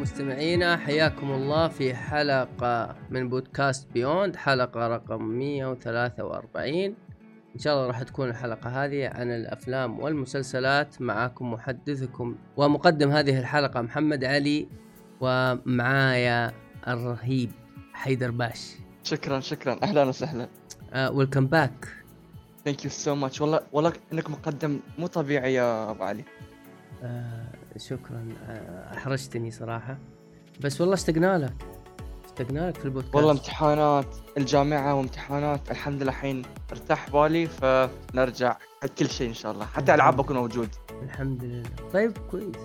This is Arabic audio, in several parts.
مستمعينا حياكم الله في حلقة من بودكاست Beyond حلقة رقم 143 إن شاء الله راح تكون الحلقة هذه عن الأفلام والمسلسلات. معاكم محدثكم ومقدم هذه الحلقة محمد علي ومعايا الرهيب حيدر باش. شكرا شكرا. أهلا وسهلا. welcome back thank you so much والله والله إنك مقدم مو طبيعي يا أبو علي. شكرا آه، أحرجتني صراحة. بس والله اشتقنا لك. اشتقنا لك في البودكاست. والله امتحانات الجامعة وامتحانات الحمد لله الحين ارتاح بالي فنرجع كل شيء إن شاء الله. حتى ألعاب بكون موجود. الحمد لله. طيب كويس.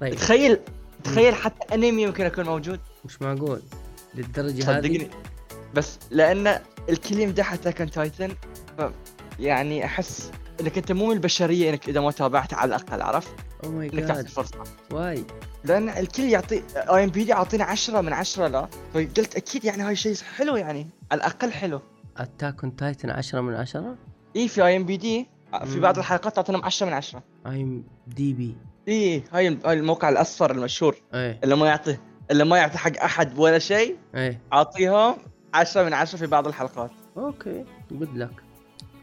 طيب. تخيل تخيل حتى أنمي يمكن يكون موجود. مش معقول. للدرجة هذه؟ صدقني. بس لأن الكل يمدح Attack Titan يعني أحس إنك أنت مو من البشرية إنك إذا ما تابعت على الأقل عرفت؟ أو ماي إنك تعطي جاد فرصه واي. لأن الكل يعطي أي إم بي دي عاطينا 10 من 10 لا؟ فقلت أكيد يعني هاي شيء حلو يعني على الأقل حلو. اتاك اون تايتن 10 من 10 اي في أي إم بي دي في. بعض الحلقات تعطينا 10 من 10 ايم دي بي اي هاي هاي الموقع الأصفر المشهور. إيه. اللي ما يعطي اللي ما يعطي حق أحد ولا شيء إيه. اعطيهم 10 من 10 في بعض الحلقات. okay good لك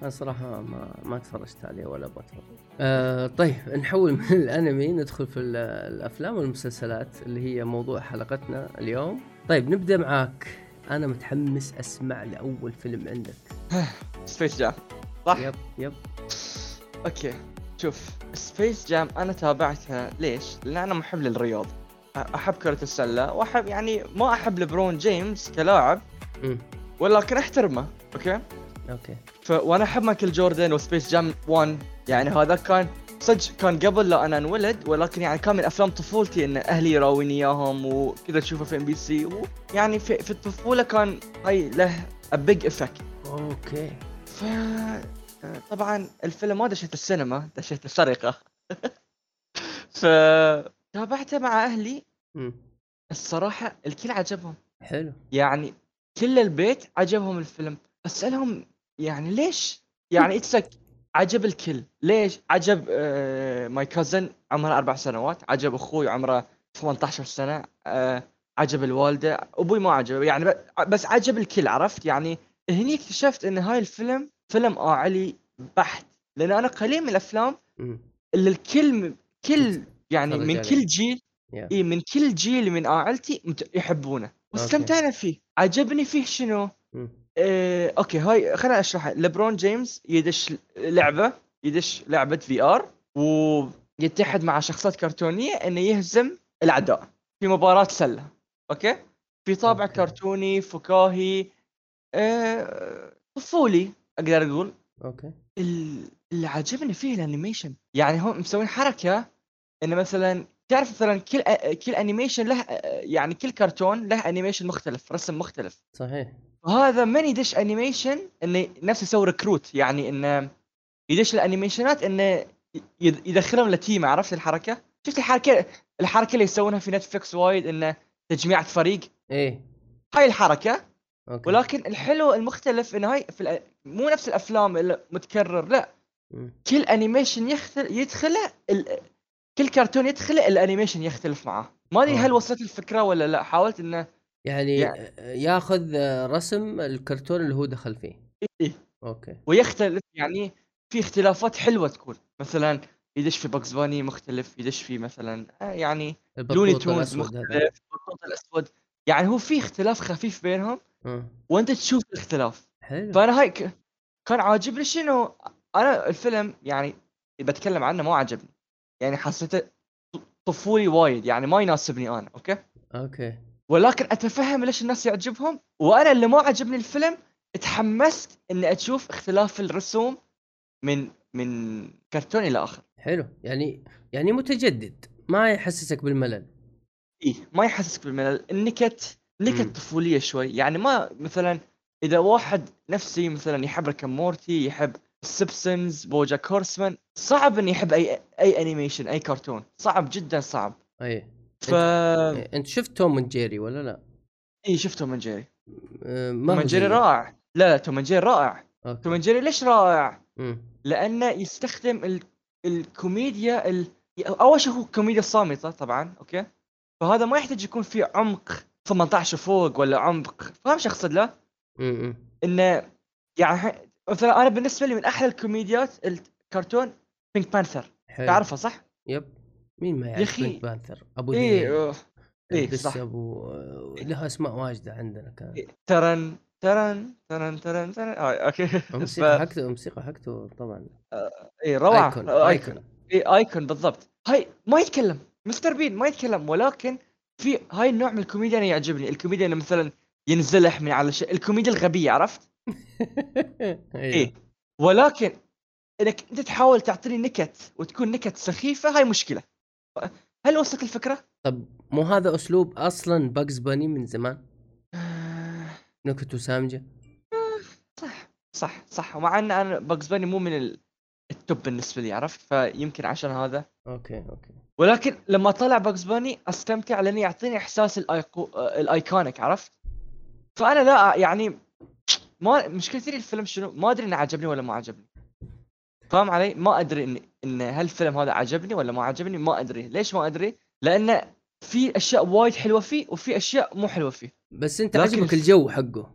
أنا صراحة ما ما تفرجت عليه ولا بتفرج. آه طيب نحول من الأنمي ندخل في ال- الأفلام والمسلسلات اللي هي موضوع حلقتنا اليوم. طيب نبدأ معاك. أنا متحمس أسمع لأول فيلم عندك. Space Jam صح؟ yep yep okay شوف Space Jam أنا تابعتها ليش؟ لأن أنا محب للرياضة أ- أحب كرة السلة وأحب يعني ما أحب لبرون جيمس كلاعب ولكن أحترمه okay؟ okay. ف... وأنا احب مايكل جوردن و Space Jam 1 يعني هذا كان صدق كان قبل لا أنا انولد ولكن يعني كان من أفلام طفولتي إن أهلي يراوني إياهم وكذا تشوفه في MBC ويعني في, في الطفولة كان هاي له big effect okay. ف طبعا الفيلم ما دشيت السينما دشيت السرقة. ف تابعته مع أهلي. امم الصراحة الكل عجبهم. حلو. يعني كل البيت عجبهم الفيلم. أسألهم يعني ليش؟ يعني اتسك عجب الكل. ليش؟ عجب آه ماي كازن عمره أربع سنوات عجب أخوي عمره 18 سنة آه عجب الوالدة. أبوي ما عجبه يعني بس عجب الكل عرفت؟ يعني هني اكتشفت إن هاي الفيلم فيلم أعلي بحت. لأن أنا قليل من الأفلام اللي الكل كل يعني من عليه. كل جيل. اي من كل جيل من عائلتي يحبونه. واستمتعنا فيه. عجبني فيه شنو. إيه okay هاي خليني اشرح ليبرون جيمس يدش لعبة يدش لعبة VR ويتحد مع شخصيات كرتونية إنه يهزم الأعداء في مباراة سلة. okay؟ في طابع okay. كرتوني فكاهي إيه طفولي أقدر أقول. okay. ال- اللي عجبني فيه ال animation. يعني هم مسوين حركة انه مثلا تعرف مثلا كل كل animation له يعني كل كرتون له animation مختلف رسم مختلف. صحيح. وهذا من يدش animation انه نفسه يسوي recruit يعني انه يدش ال animationات انه يد- يدخلهم ل team عرفت الحركة؟ شفت الحركه الحركة اللي يسوونها في Netflix وايد انه تجميعة فريق إيه هاي الحركة okay ولكن الحلو المختلف انه هاي في الأ- مو نفس الأفلام اللي متكرر لا مم. كل animation يختل يدخله ال... كل كرتون يدخله ال animation يختلف معاه ما أدري آه. هل وصلت الفكرة ولا لا حاولت انه يعني يعني- ياخذ رسم الكرتون اللي هو دخل فيه. إيه. okay. ويختلف يعني في اختلافات حلوة تكون. مثلا يدش في Bugs Bunny مختلف يدش في مثلا آه يعني Looney Tunes مختلف البطوط الأسود. يعني هو في اختلاف خفيف بينهم. آه. وأنت تشوف الاختلاف. حلو. فأنا هاي ك- كان عاجبني شنو؟ أنا الفيلم يعني بتكلم عنه ما عجبني يعني حسيته طفولي وايد يعني ما يناسبني أنا okay؟ okay. ولكن أتفهم ليش الناس يعجبهم وأنا اللي ما عجبني الفيلم تحمست إني أشوف اختلاف الرسوم من من كرتون إلى آخر. حلو. يعني يعني متجدد ما يحسسك بالملل. إيه ما يحسسك بالملل. النكت نكت. طفولية شوي. يعني ما مثلا إذا واحد نفسي مثلا يحب ريك مورتي يحب سيمبسونز بوجاك هورسمان صعب اني يحب أي أي انيميشن أي كرتون صعب جدا صعب. أي. ف أنت شفت توم أند جيري ولا لا؟ إي شفت توم أند جيري آه، ما توم جيري. رائع لا لا توم جيري رائع توم okay أند جيري ليش رائع؟ مم. لأنه يستخدم ال... الكوميديا ال... أول شيء هو كوميديا صامته طبعا okay فهذا ما يحتاج يكون في عمق 18 وفوق ولا عمق فاهم شو أقصد له؟ إنه يعني مثلا أنا بالنسبة لي من أحلى الكوميديات الكرتون بينك بانثر حلو تعرفه صح؟ yep مين ما يعرف أخي. بينك بانثر؟ أبو إيه. إيه، بس صح. ابو له أسماء واجدة عندنا كان إيه، ترن ترن ترن ترن ترن. آه okay. الموسيقى ف- حقته الموسيقى حقته طبعا. إيه روعة. icon icon اي icon بالضبط. هاي ما يتكلم. مستر بين ما يتكلم ولكن في هاي النوع من الكوميديا أنا يعجبني. الكوميديا اللي مثلا ينزلح من على شيء. الكوميديا الغبية عرفت؟ إيه إيه. ولكن إنك أنت تحاول تعطيني نكت وتكون نكت سخيفة هاي مشكلة. هل وصلك الفكرة طب مو هذا أسلوب أصلا باقز باني من زمان نكته سامجه صح صح صح ومع إن أنا باقز باني مو من ال- ال top بالنسبة لي عرفت فيمكن عشان هذا okay okay ولكن لما طلع باقز باني أستمتع لأنه يعطيني إحساس الأيقو... ال iconic عرفت؟ فأنا لا يعني ما مشكلتي الفيلم شنو؟ ما أدري إنه عجبني ولا ما عجبني. فاهم علي؟ ما أدري ان إن هل الفيلم هذا عجبني ولا ما عجبني؟ ما أدري، ليش ما أدري؟ لأن في أشياء وايد حلوة فيه وفي أشياء مو حلوة فيه. بس أنت عجبك الجو حقه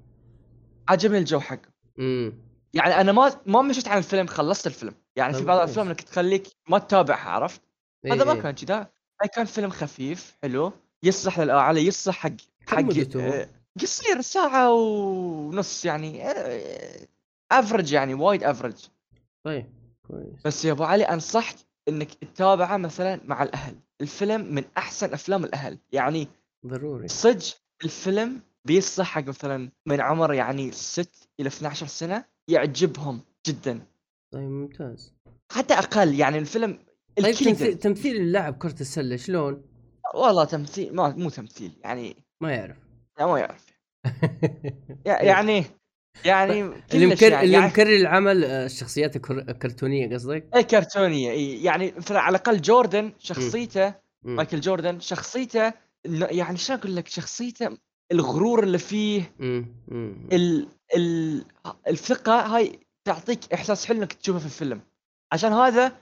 عجبني الجو حقه. امم يعني أنا ما ما مشيت عن الفيلم خلصت الفيلم، يعني في بعض. الأفلام انك تخليك ما تتابعها عرفت؟ إيه هذا ما كان كذا هاي كان فيلم خفيف حلو يصلح للأعلى يصلح حق حق؟ آه، قصير ساعة ونص يعني افرج يعني وايد افرج طيب كويس. بس يا أبو علي انصحك إنك تتابعه مثلا مع الأهل. الفيلم من أحسن أفلام الأهل. يعني ضروري. صدق الفيلم بيصلح حق مثلا من عمر يعني 6 إلى 12 سنة يعجبهم جدا. طيب ممتاز. حتى أقل يعني الفيلم طيب تمثيل, تمثيل اللاعب كرة السلة شلون؟ والله تمثيل ما مو تمثيل يعني ما يعرف. يعني ما يعرف. يع- يعني يعني اللي كلش مكرر يعني, اللي يعني مكرر العمل آه، الشخصيات الكر- الكرتونية قصدك؟ اي كرتونية إي يعني مثلا على الأقل جوردن شخصيته مم. مايكل جوردن شخصيته يعني شو أقول لك شخصيته الغرور اللي فيه مم. مم. ال ال الثقة هاي تعطيك إحساس حلو إنك تشوفه في الفيلم عشان هذا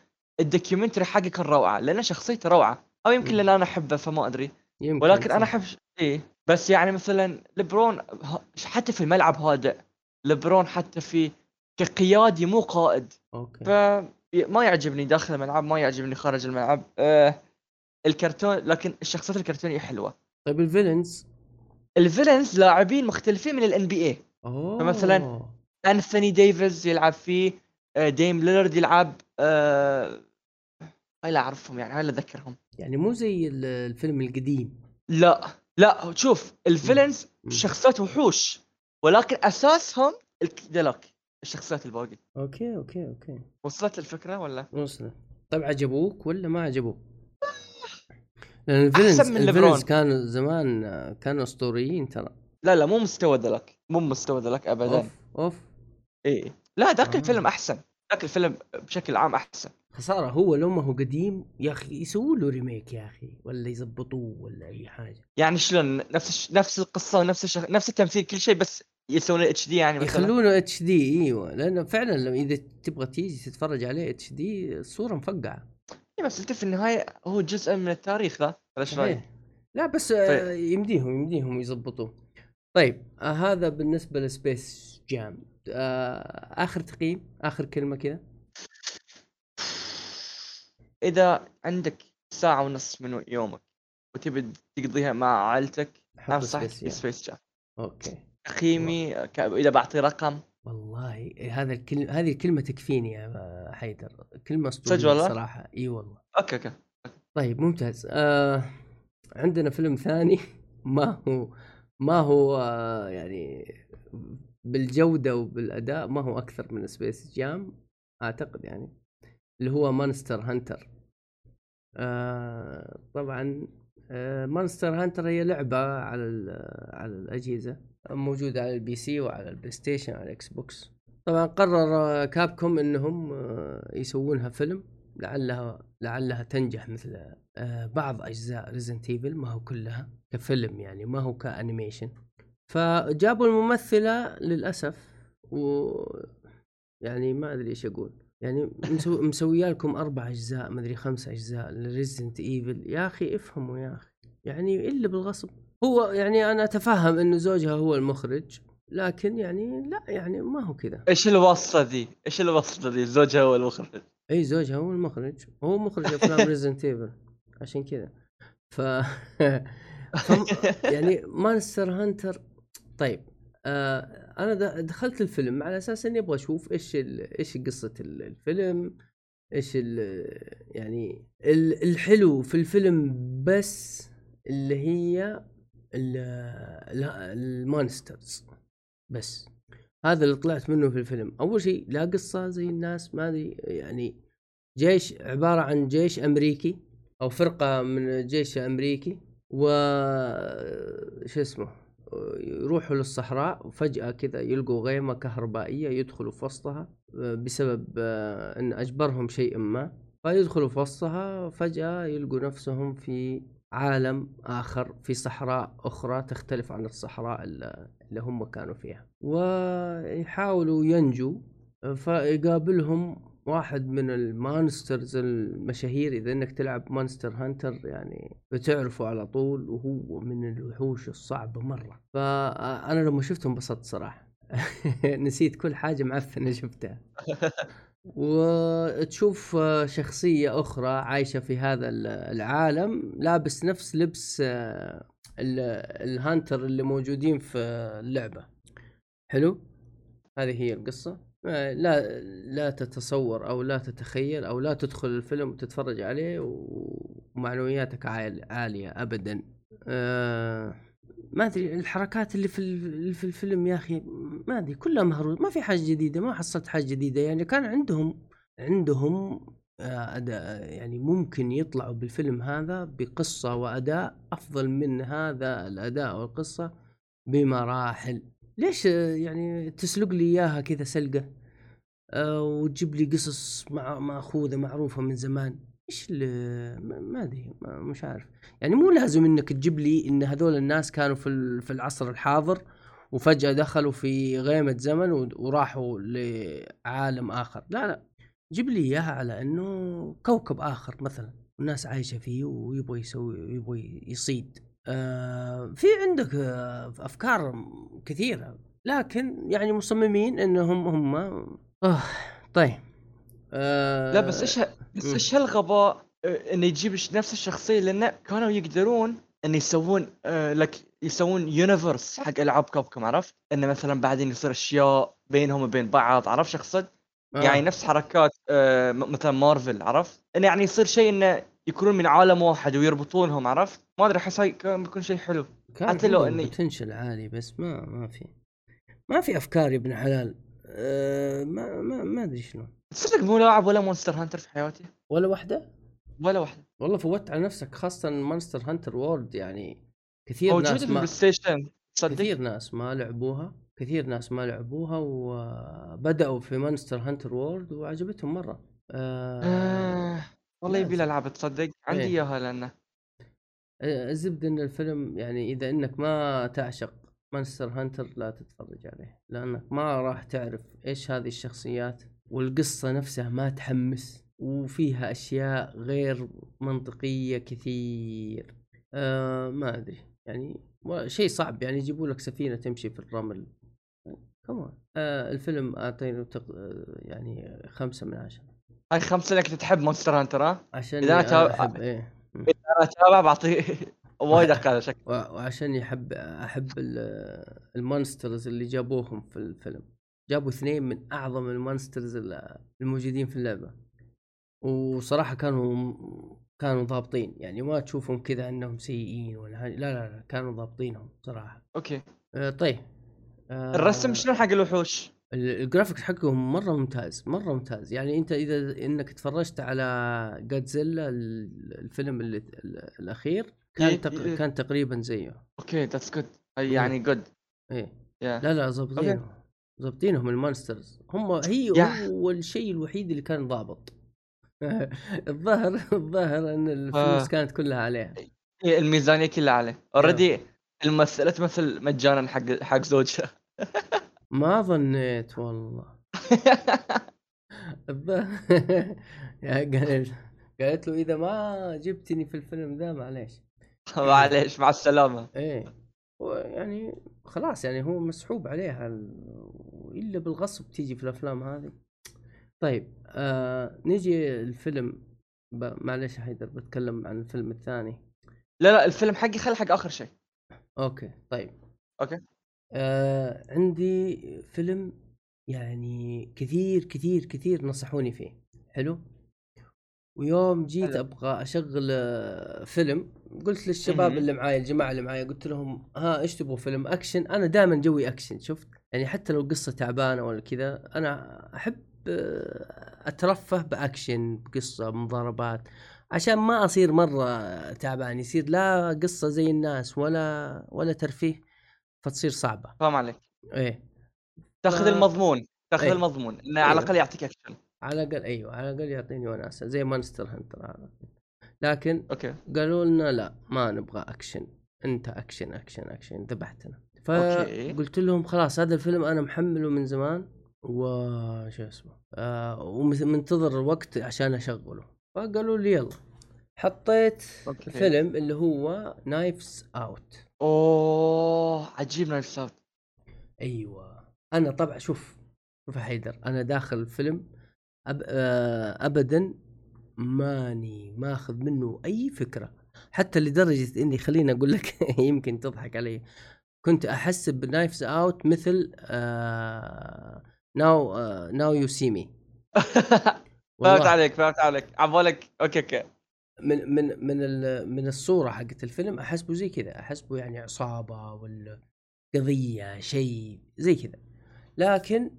ال documentary حقه كان روعه لأن شخصيته روعة أو يمكن. لأن أنا أحبه فما أدري يمكن ولكن أنا صح. أحب ش- إيه بس يعني مثلا لبرون حتى في الملعب هادئ لبرون حتى في كقيادي مو قائد. okay. ف ما يعجبني داخل الملعب ما يعجبني خارج الملعب. آه الكرتون لكن الشخصيات الكرتونية حلوة. طيب ال villains؟ ال villains لاعبين مختلفين من ال NBA فمثلاً أنثوني ديفيز يلعب فيه آه ديم ليلرد يلعب هاي لا أعرفهم يعني هاي لا اذكرهم يعني مو زي ال- الفيلم القديم. لا لا شوف ال villains. شخصيات وحوش. ولكن أساسهم الكدلك الشخصيات الباقي okay okay okay. وصلت الفكرة ولا؟ وصلت. طيب عجبوك ولا ما عجبوك؟ لأن ال villains أحسن من ال villains. كانوا زمان آه، كانوا أسطوريين ترى. لا لا مو مستوى ذلك مو مستوى ذلك ابدا. أوف أوف. إيه. لا ذاك آه. الفيلم أحسن. ذاك الفيلم بشكل عام أحسن. خسارة هو لو ما هو قديم يا أخي يسووا له remake يا أخي ولا يزبطوه ولا أي حاجة. يعني شلون؟ نفس الش... نفس القصة ونفس الشخ... نفس التمثيل كل شيء بس يسوون HD يعني مثلا. يخلونه HD إيوه. لأنه فعلا لو إذا تبغى تيجي تتفرج عليه HD الصورة مفقعة. إيه بس انت في النهاية هو جزء من التاريخ ذا ولا إيش رأيك؟ لا بس آه، يمديهم يمديهم يزبطوه. طيب آه هذا بالنسبة لسبيس جام. آخر تقييم آخر كلمة كذا إذا عندك ساعة ونص من يومك وتبي تقضيها مع عائلتك أنصحك. سبيس جام okay. تقييمي ك... إذا بعطي رقم. والله هذا الكلمة هذه الكلمة تكفيني يا حيدر. كلمة أسطورية؟ صراحة. إي والله. okay okay. طيب ممتاز. آه عندنا فيلم ثاني. ما هو ما هو آه يعني بالجودة وبالأداء ما هو أكثر من سبيس جام أعتقد يعني اللي هو مانستر هانتر آه طبعا آه مانستر هانتر هي لعبة على على الأجهزة موجودة على البي سي وعلى البلاي ستيشن وعلى الإكس بوكس طبعا قرر كابكوم إنهم آه، يسوونها فيلم لعلها لعلها تنجح مثل آه، بعض أجزاء ريزنت ايفل ما هو كلها كفيلم يعني ما هو كأنيميشن. فجابوا الممثلة للأسف و يعني ما أدري إيش أقول. يعني مسو... مسوية لكم أربع أجزاء ما أدري خمس أجزاء لريزنت ايفل يا أخي افهموا يا أخي. يعني إلا بالغصب. هو يعني أنا أتفهم إنه زوجها هو المخرج لكن يعني لا يعني ما هو كذا. إيش الوصفة ذي؟ إيش الوصفة ذي؟ زوجها هو المخرج. إي زوجها هو المخرج. هو مخرج أفلام ريزنت ايفل عشان كذا. ف... ف... يعني مانستر هانتر طيب آه أنا دخلت الفيلم على أساس إني أبغى أشوف إيش. إيش قصة ال- الفيلم إيش. يعني ال- الحلو في الفيلم بس اللي هي ال... ال- المونسترز بس هذا اللي طلعت منه في الفيلم أول شيء لا قصة زي الناس ما أدري يعني جيش عبارة عن جيش أمريكي أو فرقة من الجيش الامريكي و شو اسمه يروحوا للصحراء وفجأة كذا يلقوا غيمة كهربائية يدخلوا في وسطها بسبب آه، إن أجبرهم شيء ما. فيدخلوا في وسطها فجأة يلقوا نفسهم في عالم آخر في صحراء أخرى تختلف عن الصحراء اللي اللي هم كانوا فيها. ويحاولوا ينجوا فيقابلهم واحد من ال monsters المشاهير إذا إنك تلعب مانستر هانتر يعني بتعرفه على طول وهو من الوحوش الصعبة مرة. فأنا لما شفته انبسطت صراحة. نسيت كل حاجة معفنة شفتها. وتشوف شخصية أخرى عايشة في هذا العالم لابس نفس لبس آه، ال- الهانتر اللي موجودين في اللعبة. حلو؟ هذه هي القصة. لا لا تتصور أو لا تتخيل أو لا تدخل الفيلم وتتفرج عليه ومعنوياتك عال- عالية ابدا. آه، ما أدري الحركات اللي في ال- اللي في الفيلم يا أخي ما أدري كلها مهروس ما في حاجة جديدة ما حصلت حاجة جديدة. يعني كان عندهم عندهم آه، اداء يعني ممكن يطلعوا بالفيلم هذا بقصة وأداء أفضل من هذا الأداء والقصة بمراحل. ليش يعني تسلق لي إياها كذا سلقة؟ آه وتجيب لي قصص مع ماخوذه معروفة من زمان. إيش ما أدري مش عارف. يعني مو لازم إنك تجيب لي إن هذول الناس كانوا في في العصر الحاضر وفجأة دخلوا في غيمة زمن وراحوا لعالم آخر. لا لا. جيب لي إياها على إنه كوكب آخر مثلا والناس عايشة فيه ويبغى يسوي يبغى يصيد. آه في عندك آه أفكار كثيرة لكن يعني مصممين إنهم هم آه طيب آه لا بس إيش بس. إيش هالغباء آه، إنه يجيب نفس الشخصية لأن كانوا يقدرون إن يسوون آه، لك يسوون universe حق ألعاب كوبكم عرفت؟ إنه مثلا بعدين يصير أشياء بينهم وبين بعض عرفت شو أقصد؟ آه. يعني نفس حركات آه، مثلا مارفل عرفت؟ إنه يعني يصير شيء إنه يكونون من عالم واحد ويربطونهم عرفت؟ ما أدري أحس هاي كان بيكون شيء حلو. كان حتى لو إني- potential عالي بس ما ما في. ما في أفكار يا ابن حلال. آه ما ما ما أدري شنو تصدق مو لاعب ولا Monster Hunter في حياتي؟ ولا واحدة؟ ولا واحدة. والله فوتت على نفسك خاصة Monster Hunter World يعني كثير موجودة ناس ما ستيشن تصدق؟ كثير ناس ما لعبوها كثير ناس ما لعبوها وبدأوا في Monster Hunter World وعجبتهم مرة. آه آه. والله يبي لازم. لي العاب تصدق عندي إيه. إياها لأنه آه، الزبدة إن الفيلم يعني إذا إنك ما تعشق مانستر هانتر لا تتفرج عليه لأنك ما راح تعرف إيش هذه الشخصيات والقصة نفسها ما تحمس وفيها أشياء غير منطقية كثير آه ما أدري يعني شيء صعب يعني يجيبوا لك سفينة تمشي في الرمل كمان آه الفيلم اعطينه تق... يعني خمسة من عشرة هاي خمسة لك تحب Monster Hunter ها؟ عشان إذا أنا تاب- أحب إيه مم. أنا اتابع بعطيه وايد أقل شكل وعشان يحب أحب ال- ال monsters اللي جابوهم في الفيلم جابوا اثنين من أعظم ال monsters ال- الموجودين في اللعبة وصراحة كانوا كانوا ضابطين يعني ما تشوفهم كذا إنهم سيئين ولا. لا لا لا كانوا ضابطينهم صراحة okay آه طيب آه الرسم شنو حق الوحوش؟ ال- ال graphics حقهم مرة ممتاز مرة ممتاز. يعني أنت إذا إنك تفرجت على جادزيلا ال- الفيلم اللي ال- الأخير كان تق... ي- كان تقريبا زيه. okay that's good يعني good إيه. لا لا ظابطينهم ظابطينهم ال monsters. هم هي. هو الشيء الوحيد اللي كان ضابط. الظاهر الظاهر إن آه. الفلوس كانت كلها عليها إيه، الميزانية كلها عليه. already الممثله تمثل مجانا حق حق زوجها ما ظنيت والله. يا قالت قالت له إذا ما جبتني في الفيلم ذا معليش. معليش مع السلامة. إيه. يعني خلاص يعني هو مسحوب عليها ال- الا بالغصب تيجي في الأفلام هذه. طيب آه نيجي الفيلم. ب... معلش حيدر بتكلم عن الفيلم الثاني. لا لا الفيلم حقي خلي حق آخر شيء. okay طيب. okay. آه عندي فيلم يعني كثير كثير كثير نصحوني فيه. حلو؟ ويوم جيت حلو. أبغى أشغل آه، فيلم قلت للشباب. اللي معاي الجماعة اللي معاي قلت لهم ها إيش تبغوا فيلم؟ أكشن. أنا دائما جوي أكشن شفت؟ يعني حتى لو قصة تعبانة ولا كذا أنا أحب آه، أترفه بأكشن بقصة مضاربات عشان ما أصير مرة تعبان. يصير لا قصة زي الناس ولا ولا ترفيه. فتصير صعبة. فاهم عليك. إيه. تاخذ ف- المضمون تاخذ إيه. المضمون انه على أيوه. الأقل يعطيك أكشن. على الأقل أيوه على الأقل يعطيني وناسه زي Monster Hunter هذا لكن okay. قالوا لنا لا ما نبغى أكشن. أنت أكشن أكشن أكشن ذبحتنا. فقلت لهم خلاص هذا الفيلم أنا محمله من زمان وش اسمه آه ومنتظر الوقت عشان أشغله. فقالوا لي يلا. حطيت okay. الفيلم اللي هو Knives Out أوه عجيب Knives Out أيوه. أنا طبعا شوف شوف حيدر أنا داخل الفيلم أب... آه، ابدا ماني ماخذ منه أي فكرة. حتى لدرجة إني خليني أقول لك يمكن تضحك علي. كنت أحس ب Knives Out مثل Now Now You See Me فهمت عليك فهمت عليك. عبالك okay okay. من من من من الصورة حقت الفيلم أحسبه زي كذا أحسبه يعني عصابة ولا قضية شيء زي كذا. لكن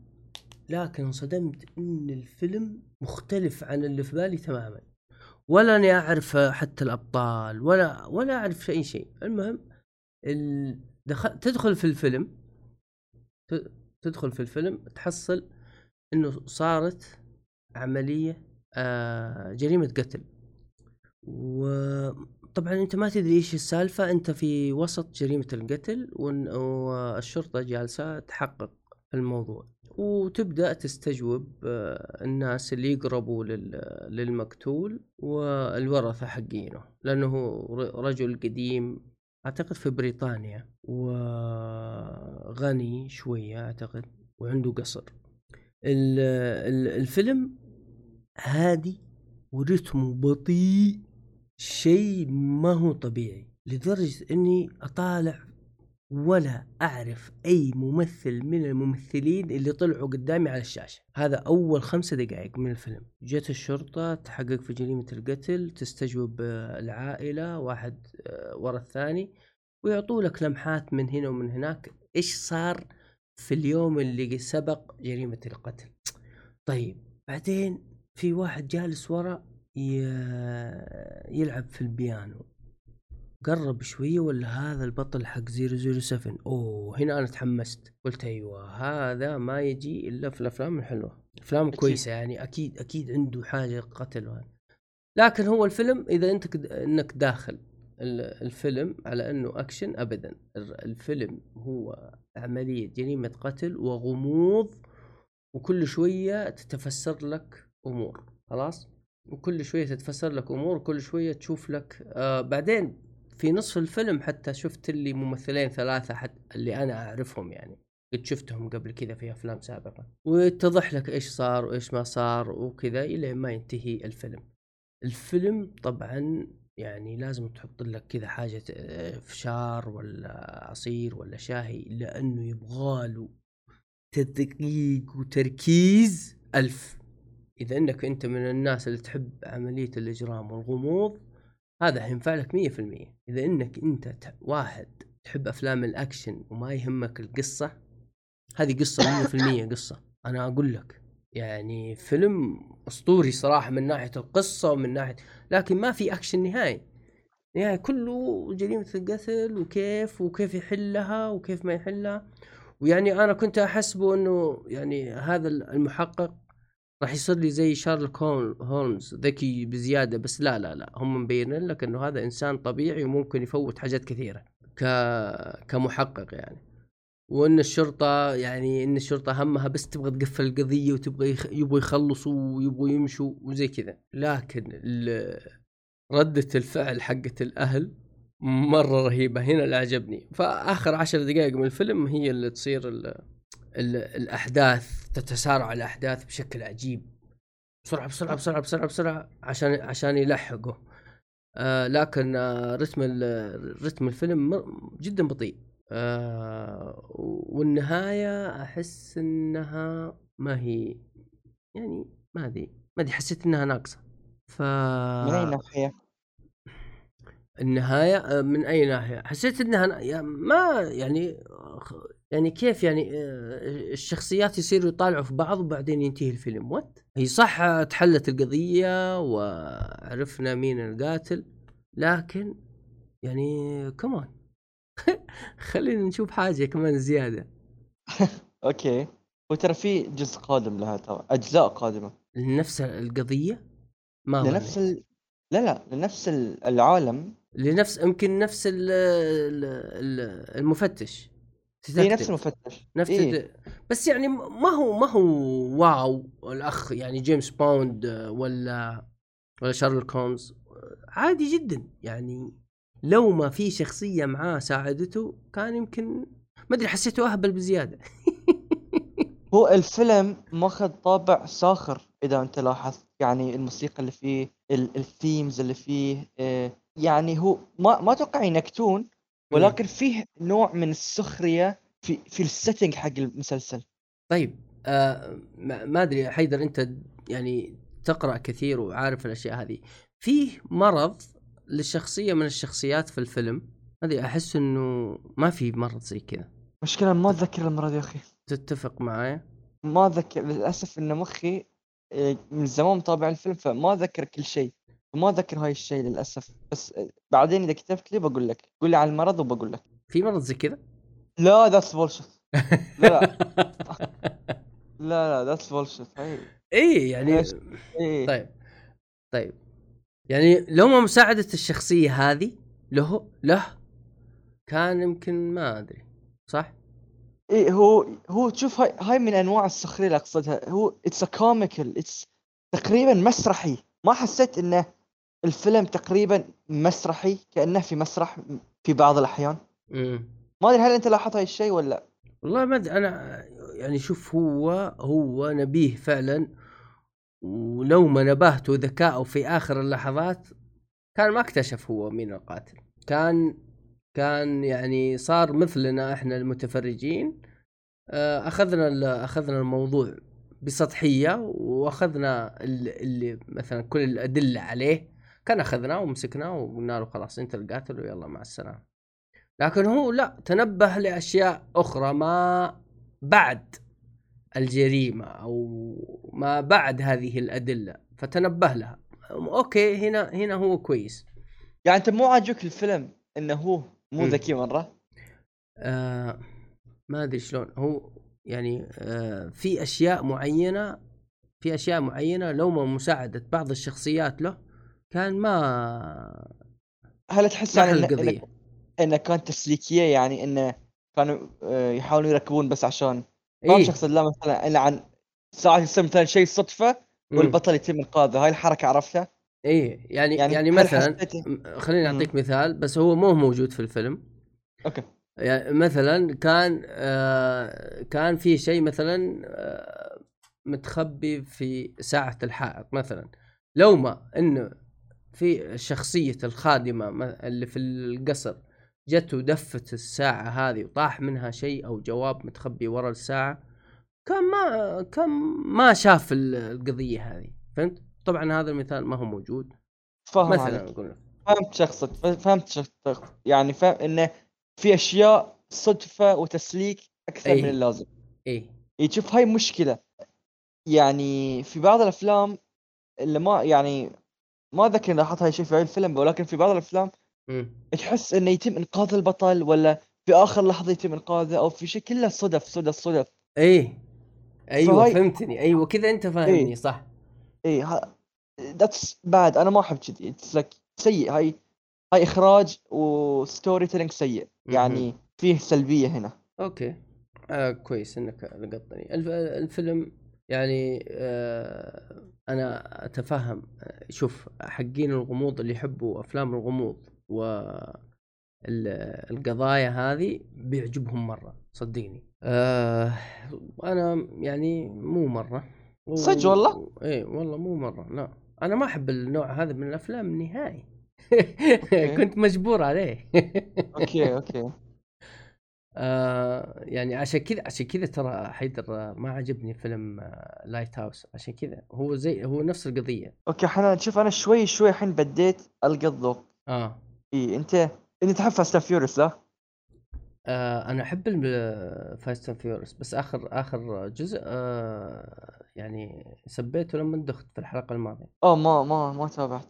لكن انصدمت إن الفيلم مختلف عن اللي في بالي تماما. ولا أني اعرف حتى الأبطال ولا ولا أعرف أي شيء. المهم ال... دخل... تدخل في الفيلم تدخل في الفيلم تحصل إنه صارت عملية آه جريمة قتل. وطبعا أنت ما تدري إيش السالفة أنت في وسط جريمة القتل والشرطة جالسة تحقق الموضوع. وتبدأ تستجوب آه، الناس اللي يقربوا لل- للمقتول والورثة حقينه. لأنه ر- رجل قديم أعتقد في بريطانيا وغني شوية أعتقد وعنده قصر. ال- ال- الفيلم هادي ورتمه بطيء. شيء ما هو طبيعي لدرجة إني أطالع ولا أعرف أي ممثل من الممثلين اللي طلعوا قدامي على الشاشة. هذا أول خمسة دقائق من الفيلم. جت الشرطة تحقق في جريمة القتل تستجوب العائلة واحد آه، ورا الثاني ويعطوا لك لمحات من هنا ومن هناك. إيش صار في اليوم اللي سبق جريمة القتل؟ طيب بعدين في واحد جالس ورا يلعب في البيانو. قرب شوية ولا هذا البطل حق 007 أوه هنا أنا تحمست. قلت أيوه هذا ما يجي إلا في الأفلام الحلوة. أفلام. كويسة يعني أكيد أكيد عنده حاجة قتل وهذا. لكن هو الفيلم إذا أنت كد... إنك داخل ال- الفيلم على أنه أكشن ابدا. ال- الفيلم هو عملية جريمة قتل وغموض وكل شوية تتفسر لك أمور. خلاص؟ وكل شوية تتفسر لك أمور وكل شوية تشوف لك آه بعدين في نصف الفيلم حتى شفت لي ممثلين ثلاثة حتى اللي أنا أعرفهم يعني. قد شفتهم قبل كذا في أفلام سابقة. ويتضح لك إيش صار وإيش ما صار وكذا إلى ما ينتهي الفيلم. الفيلم طبعا يعني لازم تحط لك كذا حاجة آه، فشار ولا عصير ولا شاهي لأنه يبغاله تدقيق وتركيز ألف. إذا أنك أنت من الناس اللي تحب عملية الإجرام والغموض هذا حينفع لك مية في المية. إذا أنك أنت ت- واحد تحب أفلام الأكشن وما يهمك القصة هذه في المية قصة. أنا أقول لك يعني فيلم أسطوري صراحة من ناحية القصة ومن ناحية لكن ما في أكشن نهائي. يعني كله جريمة القتل وكيف وكيف يحلها وكيف ما يحلها. ويعني أنا كنت احسبه إنه يعني هذا المحقق راح يصير لي زي شارلوك هول- هولمز ذكي بزيادة بس لا لا لا هم مبينين لك إنه هذا إنسان طبيعي وممكن يفوت حاجات كثيرة ك كمحقق يعني. وإن الشرطة يعني إن الشرطة همها بس تبغى تقفل القضية وتبغى يخ... يبغوا يخلصوا ويبغوا يمشوا وزي كذا. لكن ال... ردة الفعل حقت الأهل مرة رهيبة. هنا اللي عجبني فآخر عشر دقائق من الفيلم هي اللي تصير ال الأحداث تتسارع الأحداث بشكل عجيب. بسرعة بسرعة بسرعة بسرعة بسرعة عشان عشان يلحقوا. آه لكن آه رتم رتم الفيلم جدا بطيء. آه والنهاية أحس إنها ما هي يعني ما أدري ما أدري حسيت إنها ناقصة. ف من أي ناحية؟ النهاية آه، من أي ناحية؟ حسيت إنها يا- ما يعني يعني كيف يعني آه، الشخصيات يصيروا يطالعوا في بعض وبعدين ينتهي الفيلم what هي صح تحلت القضية وعرفنا مين القاتل لكن يعني كمان خلينا نشوف حاجة كمان زيادة. okay. وترى في جزء قادم لها ترى أجزاء قادمة. لنفس القضية؟ ما لنفس. ال... لا لا لنفس ال- العالم. لنفس يمكن نفس ال- المفتش. هي نفس. المفتش نفس إيه. بس يعني ما هو ما هو wow الأخ يعني جيمس بوند آه، ولا ولا شارلوك هولمز. آه، عادي جدا. يعني لو ما في شخصية معاه ساعدته كان يمكن ما أدري حسيته أهبل بزيادة. هو الفيلم ماخذ طابع ساخر إذا أنت لاحظت. يعني الموسيقى اللي فيه ال- ال themes اللي فيه آه، يعني هو ما ما أتوقع ينكتون. ولكن فيه نوع من السخرية في في ال setting حق المسلسل. طيب آه ما أدري حيدر أنت يعني تقرأ كثير وعارف الأشياء هذه. فيه مرض للشخصيه من الشخصيات في الفيلم؟ هذه أحس إنه ما في مرض زي كذا. مشكلة ما أتذكر المرة يا أخي. تتفق معايا؟ ما أتذكر للأسف إن مخي آه، من زمان متابع الفيلم فما أتذكر كل شيء. ما اتذكر هاي الشيء للأسف بس بعدين إذا كتبت لي بقول لك قول لي على المرض وبقول لك. في مرض زي كذا لا that's bullshit لا لا. لا that's bullshit إيه يعني إيش؟ إيه. طيب طيب. يعني لو ما مساعدة الشخصية هذه له له كان يمكن ما أدري صح؟ إيه هو هو شوف هاي هاي من أنواع السخريه اللي أقصدها. هو it's comical it's تقريبا مسرحي. ما حسيت إنه الفيلم تقريبا مسرحي كأنه في مسرح في بعض الأحيان. امم ما أدري هل أنت لاحظت هاي الشيء ولا والله ما أدري أنا يعني شوف هو هو نبيه فعلا ولو ما نبهته ذكائه في آخر اللحظات كان ما اكتشف هو مين القاتل. كان كان يعني صار مثلنا إحنا المتفرجين. آه، أخذنا أخذنا الموضوع بسطحية وأخذنا ال- اللي مثلا كل الأدلة عليه. كان أخذناه ومسكناه وقلنا له خلاص أنت القاتل ويلا مع السلامة. لكن هو لا تنبه لأشياء أخرى ما بعد الجريمة أو ما بعد هذه الأدلة فتنبه لها. أوكي هنا هنا هو كويس. يعني أنت مو عاجبك الفيلم إنه هو مو. ذكي مرة؟ آه ما أدري شلون. هو يعني آه في أشياء معينة في أشياء معينة لو ما مساعدة بعض الشخصيات له كان ما هل تحس يعني انه كانت تسليكية يعني انه كانوا آه، يحاولون يركبون بس عشان ما إيه. شخص لا مثلا إلا عن ساعات يصير مثلا شيء صدفه مم. والبطل يتم إنقاذه هاي الحركة عرفتها؟ إيه يعني يعني, يعني مثلا خليني مم. أعطيك مثال بس هو مو موجود في الفيلم أوكي يعني مثلا كان آه كان في شيء مثلا آه متخبي في ساعة الحائط مثلا لو ما إنه في شخصية الخادمة اللي في القصر. جت ودفت الساعة هذه وطاح منها شيء أو جواب متخبي ورا الساعة. كان ما كان ما شاف ال- القضية هذه. فهمت؟ طبعا هذا المثال ما هو موجود. فاهم مثلا عليك. نقول فهمت شخصك فهمت شخصك يعني فاهم إنه في أشياء صدفة وتسليك أكثر أي. من اللازم. إيه. إيه، شوف هاي مشكلة. يعني في بعض الأفلام اللي ما يعني ما ذكر لاحظت هاي الشيء في هاي الفيلم ولكن في بعض الأفلام. تحس إنه يتم إنقاذ البطل ولا في آخر لحظة يتم إنقاذه أو في شيء كله صدف صدف صدف. إيه. أيوه فهاي- فهمتني. أيوه كذا أنت فاهمني إيه. صح. اي that's bad أنا ما أحب كذي. it's like سيء. هاي هاي إخراج و storytelling سيء. يعني فيه سلبية هنا. أوكي. آه كويس إنك لقطتني. الف... الفيلم يعني آه أنا أتفهم آه، شوف حقين الغموض اللي يحبوا أفلام الغموض و ال- القضايا هذه بيعجبهم مرة صدقني. آه أنا يعني مو مرة. و- صدق والله؟ إيه والله مو مرة لا. أنا ما أحب النوع هذا من الأفلام نهائي. كنت مجبور عليه. okay okay. آه يعني عشان كذا عشان كذا ترى حيدر آه، ما عجبني فيلم آه Lighthouse عشان كذا هو زي هو نفس القضية. okay حنان شوف أنا شوي شوي الحين بديت ألقى الذوق آه, إي أنت أنت تحب Fast Furious لا؟ آه أنا أحب Fast and Furious بس آخر آخر جزء آه يعني سبيته لما دخت في الحلقة الماضية. أوه ما ما ما تابعت.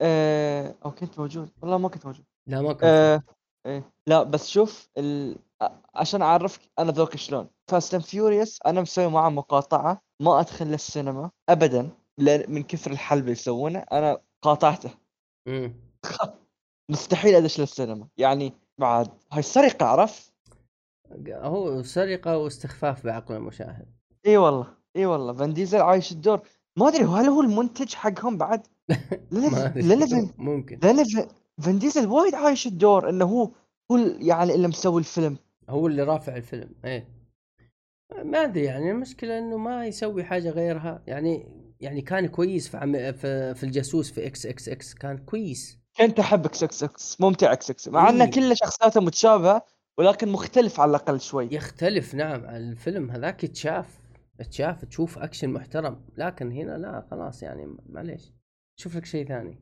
آه... أو كنت موجود. والله ما كنت موجود. لا ما كنت. آه... إيه. لا بس شوف ال... عشان أعرفك أنا ذوقي شلون. Fast and Furious أنا مسوي معاه مقاطعة ما أدخل للسينما ابدا لأن من كثر الحلب اللي يسوونه أنا قاطعته. مستحيل أدش للسينما. يعني بعد هاي سرقه عرفت؟ هو سرقة واستخفاف بعقل المشاهد. إي والله إي والله. فان ديزل عايش الدور. ما أدري هل هو المنتج حقهم بعد. لأن فان ممكن. لأن فان- ديزل وايد عايش الدور إنه هو هو يعني اللي مسوي الفيلم. هو اللي رافع الفيلم إيه. ما أدري يعني المشكلة إنه ما يسوي حاجة غيرها. يعني يعني كان كويس في عم في, في الجاسوس في إكس إكس إكس كان كويس. كنت أحب إكس إكس إكس ممتع إكس إكس مع انه إيه. كل شخصياته متشابهة ولكن مختلف على الأقل شوي. يختلف نعم. الفيلم هذاك يتشاف تشاف تشوف أكشن محترم. لكن هنا لا خلاص يعني معليش. شوف لك شيء ثاني.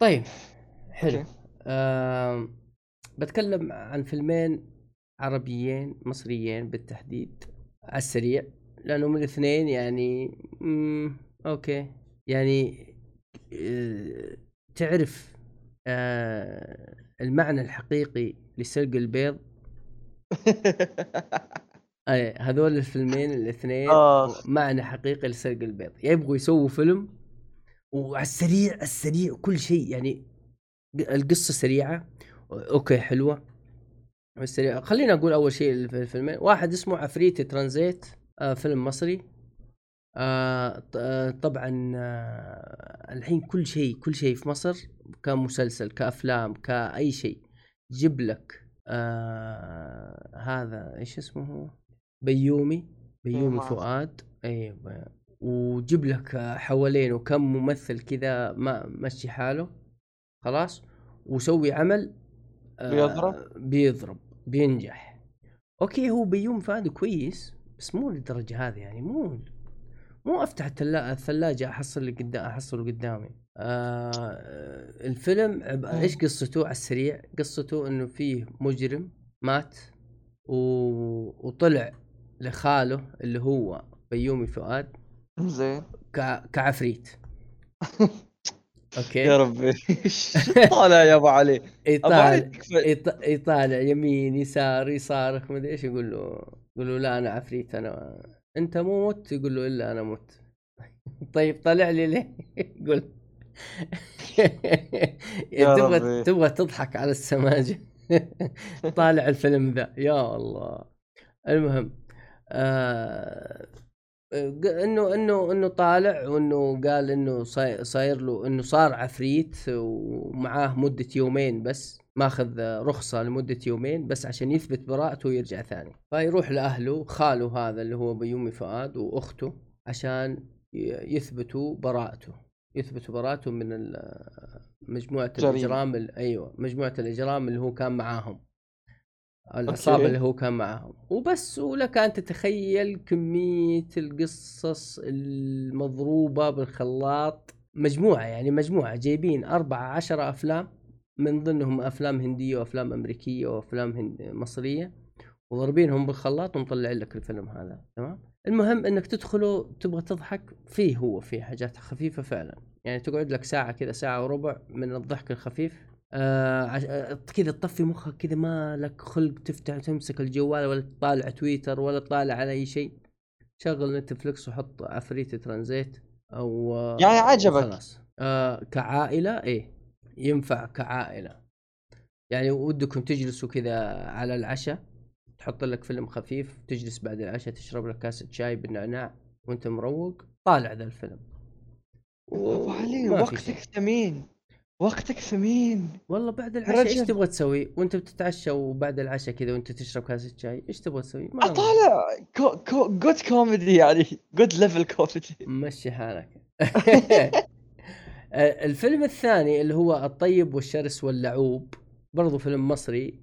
طيب حلو. آم بتكلم عن فيلمين عربيين مصريين بالتحديد. على السريع لانهم الاثنين يعني مم okay. يعني آه، تعرف آه المعنى الحقيقي لسرق البيض؟ أي هذول الفيلمين الاثنين آخ. معنى حقيقي لسرق البيض. يبغوا يسووا فيلم وعلى السريع السريع كل شيء يعني القصة سريعة okay حلوة. السريع خلينا أقول أول شيء في الفيلمين واحد اسمه عفريت ترانزيت آه فيلم مصري. آه آه، طبعا آه الحين كل شيء كل شيء في مصر كمسلسل كأفلام كأي شيء. جيب لك آه هذا إيش اسمه هو؟ بيومي بيومي. فؤاد. أيوه وجيب لك آه، حوالينه كم ممثل كذا ما مشي حاله. خلاص؟ وسوي عمل بيضرب؟ بيضرب بينجح أوكي هو بيوم فؤاد كويس بس مو للدرجة هذه يعني مو مو أفتح. الثلاجة أحصل اللي قدام أحصله قدامي آه الفيلم. إيش قصته على السريع قصته إنه فيه مجرم مات و... وطلع لخاله اللي هو بيومي فؤاد زين ك... كعفريت أوكي. يا ربي. طالع يا أبو علي. يطالع يطالع يمين يسار يصارخ مدري إيش يقول له يقول له لا أنا عفريت أنا أنت مو مت؟ يقول له إلا أنا مت. طيب طلع لي ليه؟ يقول تبغى. تبغى تضحك على السماجة. طالع الفيلم ذا. يا الله. المهم آه انه انه إنه طالع وإنه قال إنه صاي- صاير له إنه صار عفريت ومعاه مدة يومين بس ماخذ رخصة لمدة يومين بس عشان يثبت براءته ويرجع ثاني. فيروح لأهله خاله هذا اللي هو بيومي فؤاد وأخته عشان يثبتوا براءته. يثبتوا براءته من مجموعة جريمة. الإجرام ال- أيوه مجموعة الإجرام اللي هو كان معاهم. العصابة أوكي. اللي هو كان معاهم. وبس ولك أن تتخيل كمية القصص المضروبة بالخلاط. مجموعة يعني مجموعة جايبين أربعة عشرة أفلام. من ضمنهم أفلام هندية وأفلام أمريكية وأفلام هند مصرية. وضربينهم بالخلاط ومطلعين لك الفيلم هذا. تمام؟ المهم إنك تدخله تبغى تضحك فيه هو فيه حاجات خفيفة فعلا. يعني تقعد لك ساعة كذا ساعة وربع من الضحك الخفيف. آه. آه، كذا تطفي مخك كذا ما لك خلق تفتح تمسك الجوال ولا تطالع تويتر ولا تطالع على أي شيء شغل نتفلكس وحط عفريت ترانزيت أو آه، يعني عجبك؟ خلاص آه كعائلة إيه ينفع كعائلة يعني ودكم تجلسوا كذا على العشاء تحط لك فيلم خفيف تجلس بعد العشاء تشرب لك كاسة شاي بالنعناع وأنت مروق طالع ذا الفيلم أبو علي وقتك. ثمين وقتك ثمين والله بعد العشاء إيش. تبغى تسوي؟ وأنت بتتعشى وبعد العشاء كذا وأنت تشرب كاسة شاي إيش تبغى تسوي؟ ما أطالع. كو كو good comedy يعني. good level comedy مشي حالك. الفيلم الثاني اللي هو الطيب والشرس واللعوب برضو فيلم مصري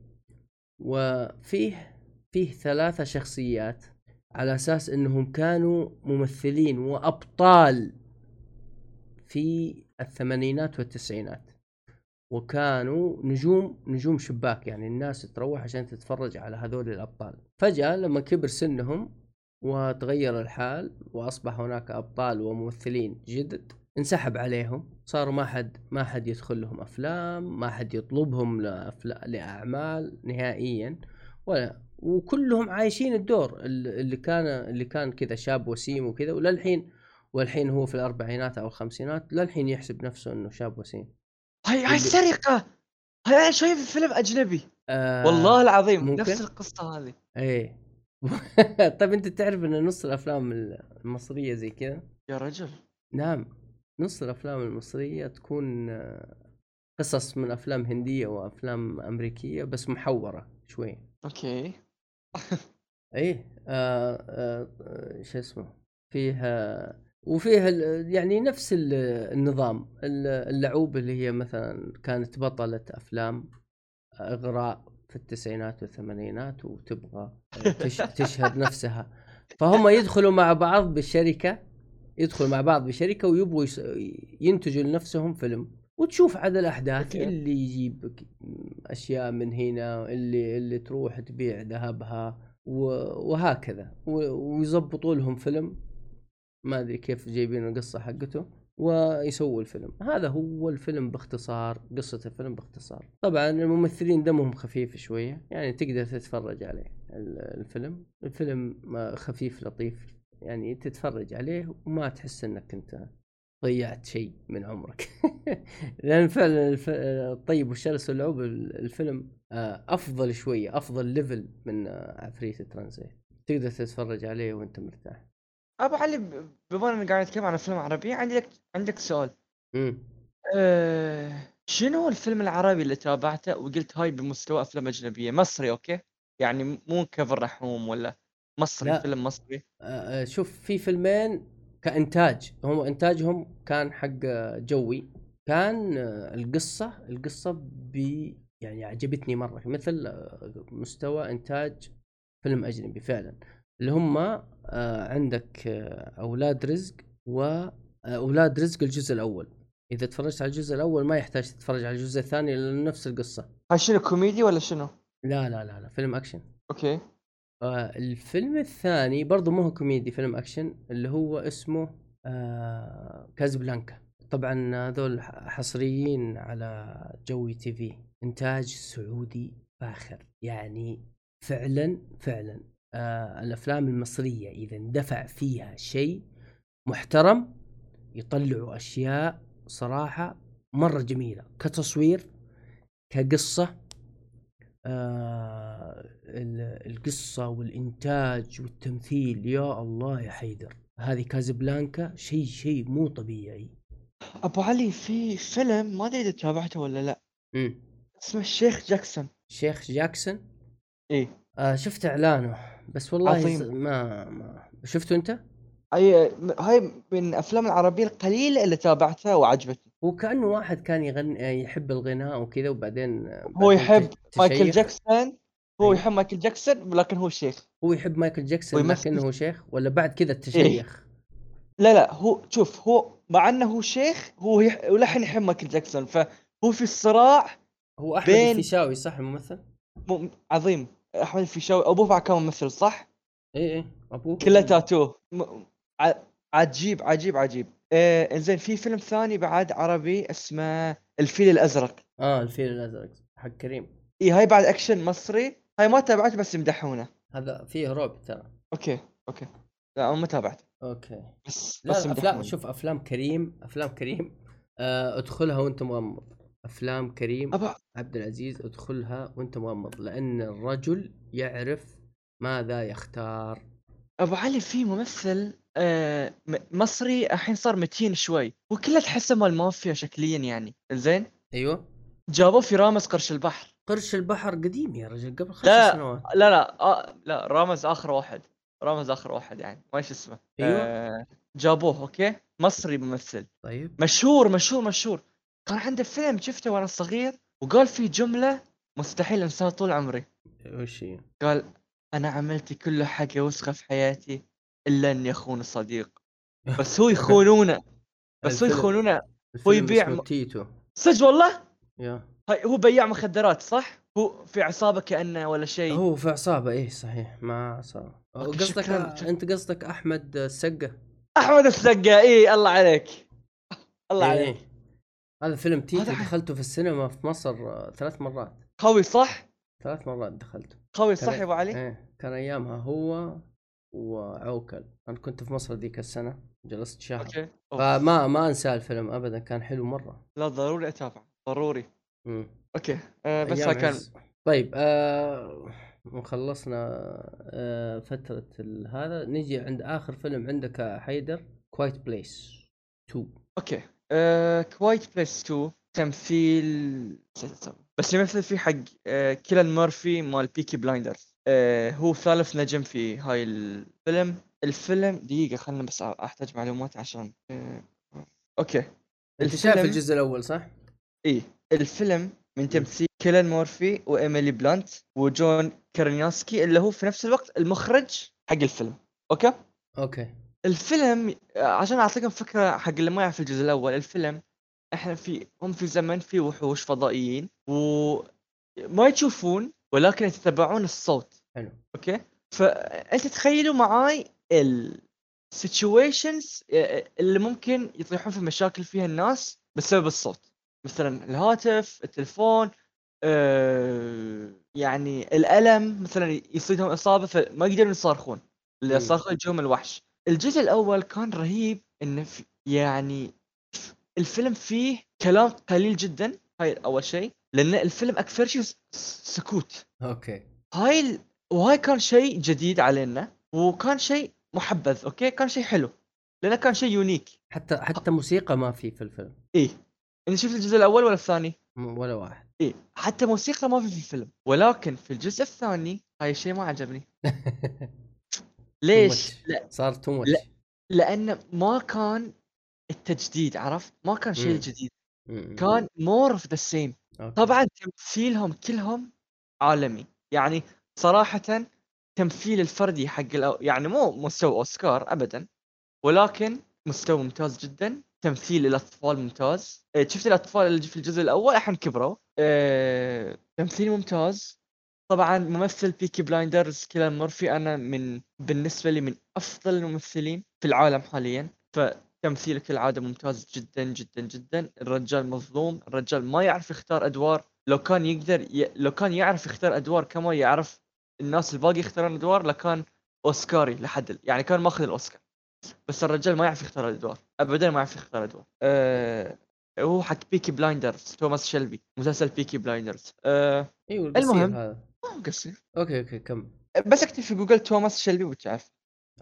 وفيه فيه ثلاثة شخصيات على أساس إنهم كانوا ممثلين وأبطال في الثمانينات والتسعينات. وكانوا نجوم نجوم شباك يعني الناس تروح عشان تتفرج على هذول الأبطال. فجأة لما كبر سنهم وتغير الحال وأصبح هناك أبطال وممثلين جدد انسحب عليهم. صاروا ما حد ما حد يدخل لهم أفلام ما حد يطلبهم. لأعمال نهائيا. ولا وكلهم عايشين الدور ال- اللي كان اللي كان كذا شاب وسيم وكذا. وللحين والحين هو في الأربعينات أو الخمسينات للحين يحسب نفسه إنه شاب وسيم. هاي هاي اللي- سرقة هاي أنا شايف فيلم أجنبي. آه والله العظيم ممكن؟ نفس القصة هذه. إيه. طيب أنت تعرف إن نص الأفلام المصرية زي كذا؟ يا رجل. نعم. نص الأفلام المصرية تكون آه، قصص من أفلام هندية وأفلام أمريكية بس محورة شوي. أوكي. إيه آه آه آه، شو اسمه؟ فيها وفيها ال- يعني نفس ال- النظام ال- اللعوب اللي هي مثلا كانت بطلة أفلام إغراء في التسعينات والثمانينات وتبغى تش تشهر نفسها. فهم يدخلوا مع بعض بالشركة يدخلوا مع بعض بشركة ويبغوا ينتجوا لنفسهم فيلم. وتشوف عاد الأحداث أوكي. اللي يجيب أشياء من هنا اللي اللي تروح تبيع ذهبها وهكذا. ويظبطوا لهم فيلم. ما أدري كيف جايبين القصة حقته ويسووا الفيلم. هذا هو الفيلم باختصار قصة الفيلم باختصار. طبعا الممثلين دمهم خفيف شوية يعني تقدر تتفرج عليه ال- الفيلم. الفيلم ما- خفيف لطيف يعني تتفرج عليه وما تحس إنك أنت ضيعت شيء من عمرك. لأن فعلا. الطيب والشرس واللعوب الفيلم آه، أفضل شوية أفضل level من آه، عفريت الترانزيت تقدر تتفرج عليه وأنت مرتاح. أبو علي بما إننا قاعد نتكلم عن افلام عربية عندك عندك سؤال. امم أه... شنو الفيلم العربي اللي تابعته وقلت هاي بمستوى أفلام أجنبية؟ مصري okay؟ يعني مو كيفن رحوم ولا مصري لا. فيلم مصري. آه، آه، شوف في فيلمين كإنتاج. هم إنتاجهم كان حق جوي. كان آه، القصة القصة ب يعني عجبتني مرة. مثل آه، مستوى إنتاج فيلم أجنبي فعلا. اللي هم آه، عندك آه، أولاد رزق واولاد رزق الجزء الأول. إذا تفرجت على الجزء الأول ما يحتاج تتفرج على الجزء الثاني لأن نفس القصة. هاي شنو كوميدي ولا شنو؟ لا لا لا لا فيلم أكشن. أوكي. آه، الفيلم الثاني برضو مو هو كوميدي فيلم أكشن اللي هو اسمه آه كازبلانكا طبعا هذول حصريين على جوي TV إنتاج سعودي فاخر. يعني فعلا فعلا آه الأفلام المصرية إذا اندفع فيها شيء محترم يطلعوا أشياء صراحة مرة جميلة كتصوير كقصة آه ال- القصة والإنتاج والتمثيل يا الله يا حيدر هذه كازبلانكا شيء شيء مو طبيعي. أبو علي في فيلم ما أدري إذا تابعته ولا لا. امم اسمه الشيخ جاكسون. شيخ جاكسون؟ إيه. آه شفت إعلانه. بس والله عظيم. ما ما شفته أنت؟ هاي هاي من الافلام العربية القليلة اللي تابعتها وعجبتني هو كأنه واحد كان يغني يحب الغناء وكذا وبعدين هو يحب مايكل تشيخ. جاكسون هو أيوه. يحب مايكل جاكسون لكن هو شيخ هو يحب مايكل جاكسون ويمثل- لكنه شيخ ولا بعد كذا إيه. التشيخ لا لا هو شوف هو مع إنه هو شيخ هو يح... ولحن يحب مايكل جاكسون فهو في الصراع هو أحمد بين- الفيشاوي صح الممثل؟ م... عظيم احمد الفيشاوي ابوه كان ممثل صح؟ اي اي ابوه كله تاتو. م... ع... عجيب عجيب عجيب. آه إنزين في فيلم ثاني بعد عربي اسمه الفيل الأزرق. آه الفيل الأزرق حق كريم. إي هاي بعد أكشن مصري. هاي ما تابعته بس يمدحونه. هذا فيه رعب ترى. أوكي أوكي. لا أنا ما تابعته أوكي. بس لا بس افلام شوف أفلام كريم أفلام كريم آه ادخلها وأنت مغمض. أفلام كريم عبد العزيز ادخلها وأنت مغمض لأن الرجل يعرف ماذا يختار. أبو علي في ممثل آه مصري الحين صار متين شوي وكله تحسه مال مافيا شكليا يعني. زين أيوه. جابوه في رامز قرش البحر. قرش البحر قديم يا رجل قبل خمس لا. سنوات. لا لا آه لا رامز آخر واحد. رامز آخر واحد يعني ما إيش اسمه. أيوة. آه جابوه أوكي؟ مصري ممثل. طيب. مشهور مشهور مشهور. كان عنده فيلم شفته وأنا صغير وقال فيه جملة مستحيل أنساها طول عمري. وش هي؟ قال أنا عملت كل حاجة وسخة في حياتي إلا إني أخون الصديق بس هو يخونونه. بس هو يخونونه. الفيلم يبيع م- تيتو. صدق والله؟ يا. هاي هو بياع مخدرات صح؟ هو في عصابة كأنه ولا شيء. هو في عصابة إيه صحيح مع أوكي، قصدك شكراً. أنت قصدك أحمد السقة أحمد السقا اي الله عليك. الله إيه. عليك. هذا فيلم تيتو هذا ح- دخلته في السينما في مصر آه، ثلاث مرات. قوي صح؟ ثلاث مرات دخلته. قوي صح يا أبو علي؟ إيه كان أيامها هو وعوكل. أنا كنت في مصر ذيك السنة جلست شهر. okay. أوف. فما ما انسى الفيلم ابدا كان حلو مرة. لا ضروري اتابع ضروري. مم. okay. آه بس كان. طيب آه وخلصنا آه فترة ال- هذا. نجي عند آخر فيلم عندك حيدر Quiet Place 2 okay. Quiet Place 2 تمثيل. بس يمثل فيه حق آه كيليان مورفي مال Peaky Blinders آه هو ثالث نجم في هاي الفيلم. الفيلم دقيقة خلنا بس أحتاج معلومات عشان آه okay. أنت شايف الجزء الأول صح؟ إيه. الفيلم من تمثيل كيليان مورفي وإيميلي بلانت وجون كرازينسكي اللي هو في نفس الوقت المخرج حق الفيلم. okay? okay. الفيلم آه، عشان أعطيكم فكرة حق اللي ما يعرف الجزء الأول الفيلم إحنا في هم في زمن في وحوش فضائيين وما يشوفون ولكن يتتبعون الصوت. حلو. okay? فأنت تخيلوا معاي ال situations اللي ممكن يطيحون في مشاكل فيها الناس بسبب الصوت. مثلا الهاتف التلفون آه يعني الألم مثلا يصيدهم إصابة فما يقدرون يصارخون. اللي مم. يصارخون يجوهم الوحش. الجزء الأول كان رهيب انه في يعني الفيلم فيه كلام قليل جدا هاي أول شيء لأن الفيلم أكثر شيء سكوت. okay. هاي ال... وهاي كان شيء جديد علينا وكان شيء محبذ okay? كان شيء حلو لأنه كان شيء unique. حتى حتى موسيقى ما في في الفيلم. إيه. انت شفت الجزء الأول ولا الثاني؟ ولا واحد. إيه. حتى موسيقى ما في في الفيلم ولكن في الجزء الثاني هاي الشيء ما عجبني. ليش. لا. صار تو لا. لأن ما كان التجديد عرفت؟ ما كان شيء مم. جديد. كان more of the same. طبعا تمثيلهم كلهم عالمي. يعني صراحة تمثيل الفردي حق الأو... يعني مو مستوى أوسكار ابدا ولكن مستوى ممتاز جدا. تمثيل الأطفال ممتاز. إيه، شفت الأطفال اللي في الجزء الأول؟ الحين كبروا. إيه، تمثيل ممتاز. طبعا ممثل Peaky Blinders كيليان مورفي أنا من بالنسبة لي من أفضل الممثلين في العالم حاليا. فتمثيله كالعاده ممتاز جدا جدا جدا. الرجال مظلوم الرجال ما يعرف يختار أدوار. لو كان يقدر ي... لو كان يعرف يختار أدوار كما يعرف الناس الباقي يختارون أدوار لكان أوسكاري لحد ال- يعني كان ماخذ الأوسكار. بس الرجال ما يعرف يختار الأدوار. ابدا ما يعرف يختار أدوار. أه... هو حق Peaky Blinders توماس شيلبي مسلسل Peaky Blinders. أه... إيوه المهم. هذا. قصير okay okay كم. بس اكتب في جوجل توماس شيلبي وتعرف.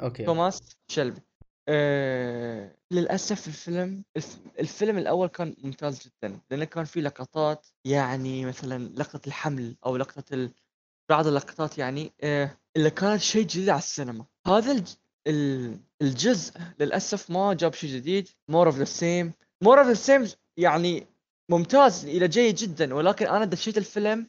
okay. توماس شيلبي. أه... للأسف الفيلم الف... الفيلم الأول كان ممتاز جدا لأنه كان فيه لقطات يعني مثلا لقطة الحمل أو لقطة ال... بعض اللقطات يعني أه... اللي كانت شيء جديد على السينما. هذا الج... ال- الجزء للأسف ما جاب شيء جديد. more of the same more of the same يعني ممتاز إلى جيد جدا ولكن أنا دشيت الفيلم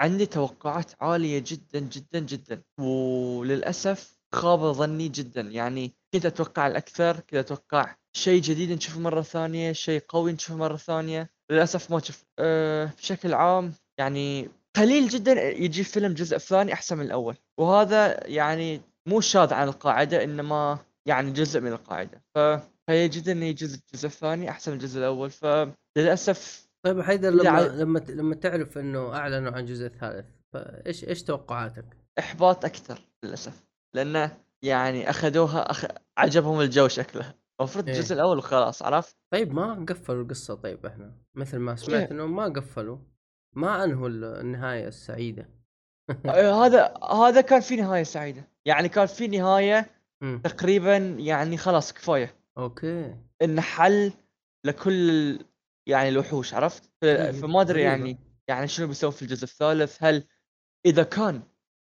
عندي توقعات عالية جدا جدا جدا. وللأسف خاب ظني جدا. يعني كنت أتوقع الأكثر كنت أتوقع شيء جديد نشوفه مرة ثانية شيء قوي نشوفه مرة ثانية. للأسف ما شفت أه بشكل عام يعني قليل جدا يجي فيلم جزء ثاني أحسن من الأول. وهذا يعني مو شاذ عن القاعدة إنما يعني جزء من القاعدة. فهي جدا يجي الجزء الثاني أحسن من الجزء الأول. فللأسف طيب حيدر لما ع- لما لما تعرف إنه أعلنوا عن الجزء الثالث فايش إيش توقعاتك؟ إحباط أكثر للأسف لأنه يعني أخذوها أخ... عجبهم الجو شكله المفروض إيه. الجزء الأول وخلاص عرفت طيب ما قفلوا القصة طيب إحنا مثل ما سمعت إيه. إنه ما قفلوا ما أنهوا ال- النهاية السعيدة آه، هذا هذا كان في نهاية سعيدة يعني كان في نهاية مم. تقريبا يعني خلاص كفاية أوكي ان حل لكل ال- يعني الوحوش عرفت فما أدري غريبة. يعني يعني شنو بيسوون في الجزء الثالث هل إذا كان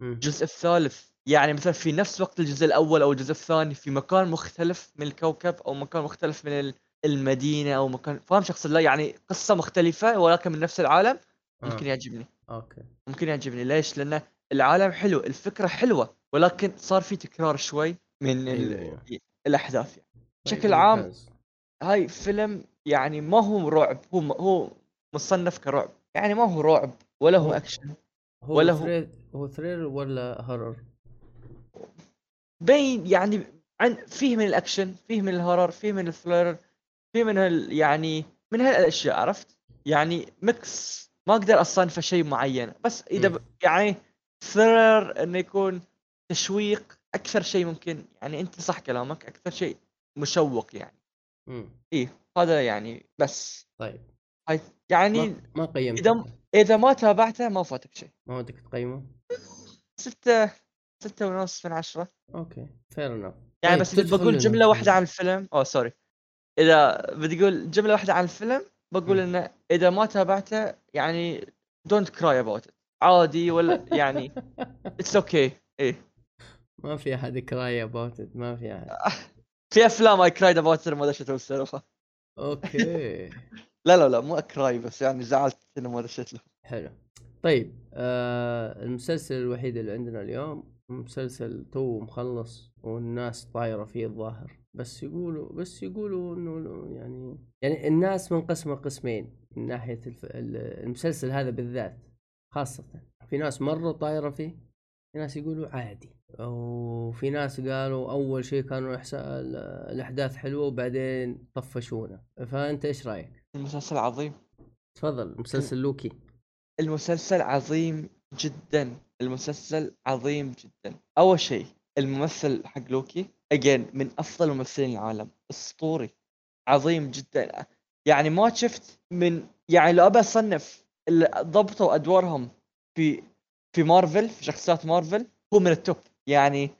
مم. الجزء الثالث يعني مثلا في نفس وقت الجزء الأول أو الجزء الثاني في مكان مختلف من الكوكب أو مكان مختلف من ال- المدينة أو مكان فاهم شخص لا يعني قصة مختلفة ولكن من نفس العالم ممكن آه. يعجبني okay ممكن يعجبني ليش؟ لأن العالم حلو الفكرة حلوة ولكن صار في تكرار شوي من ال... أيوة. الأحداث يعني. طيب، بشكل عام. هاي فيلم يعني ما هو رعب هو هو مصنف كرعب. يعني ما هو رعب ولا هو أكشن هو ولا هو- هو thriller ولا horror؟ بين يعني عن فيه من الأكشن فيه من ال horror فيه من ال thriller فيه من هال يعني من هالأشياء عرفت؟ يعني mix ما أقدر أصنفه شيء معين. بس إذا. ب... يعني thriller إنه يكون تشويق أكثر شيء ممكن. يعني أنت صح كلامك أكثر شيء مشوق يعني. مم. إيه هذا يعني بس. طيب. هاي يعني ما, ما قيمته إذا إذا ما تابعته ما فاتك شيء. ما ودك تقيمه؟ ستة ستة ونص من عشرة. okay fair enough يعني طيب، بس بقول جملة واحدة عن الفيلم oh sorry إذا بدي أقول جملة واحدة عن الفيلم بقول مم. إنه إذا ما تابعته يعني don't cry about عادي ولا يعني it's okay إيه. ما في أحد cry about ما في أحد. في أفلام I cried about ما دشيت السالفة okay. لا لا لا مو I cry بس يعني زعلت إنه ما دشيت له حلو. طيب آه المسلسل الوحيد اللي عندنا اليوم مسلسل تو مخلص والناس طايرة فيه الظاهر. بس يقولوا بس يقولوا إنه يعني يعني الناس منقسمة قسمين من ناحية الف... ال- المسلسل هذا بالذات خاصة. في ناس مرة طايرة فيه في ناس يقولوا عادي. وفي ناس قالوا أول شيء كانوا الأحداث حلوة وبعدين طفشونا. فأنت إيش رأيك؟ المسلسل عظيم. تفضل مسلسل لوكي. المسلسل عظيم جدا. المسلسل عظيم جدا. أول شيء الممثل حق لوكي again من أفضل ممثلين العالم. أسطوري. عظيم جدا. يعني ما شفت من يعني لو ابى أصنف اللي ضبطوا أدوارهم في في مارفل في شخصيات مارفل هو من ال top. يعني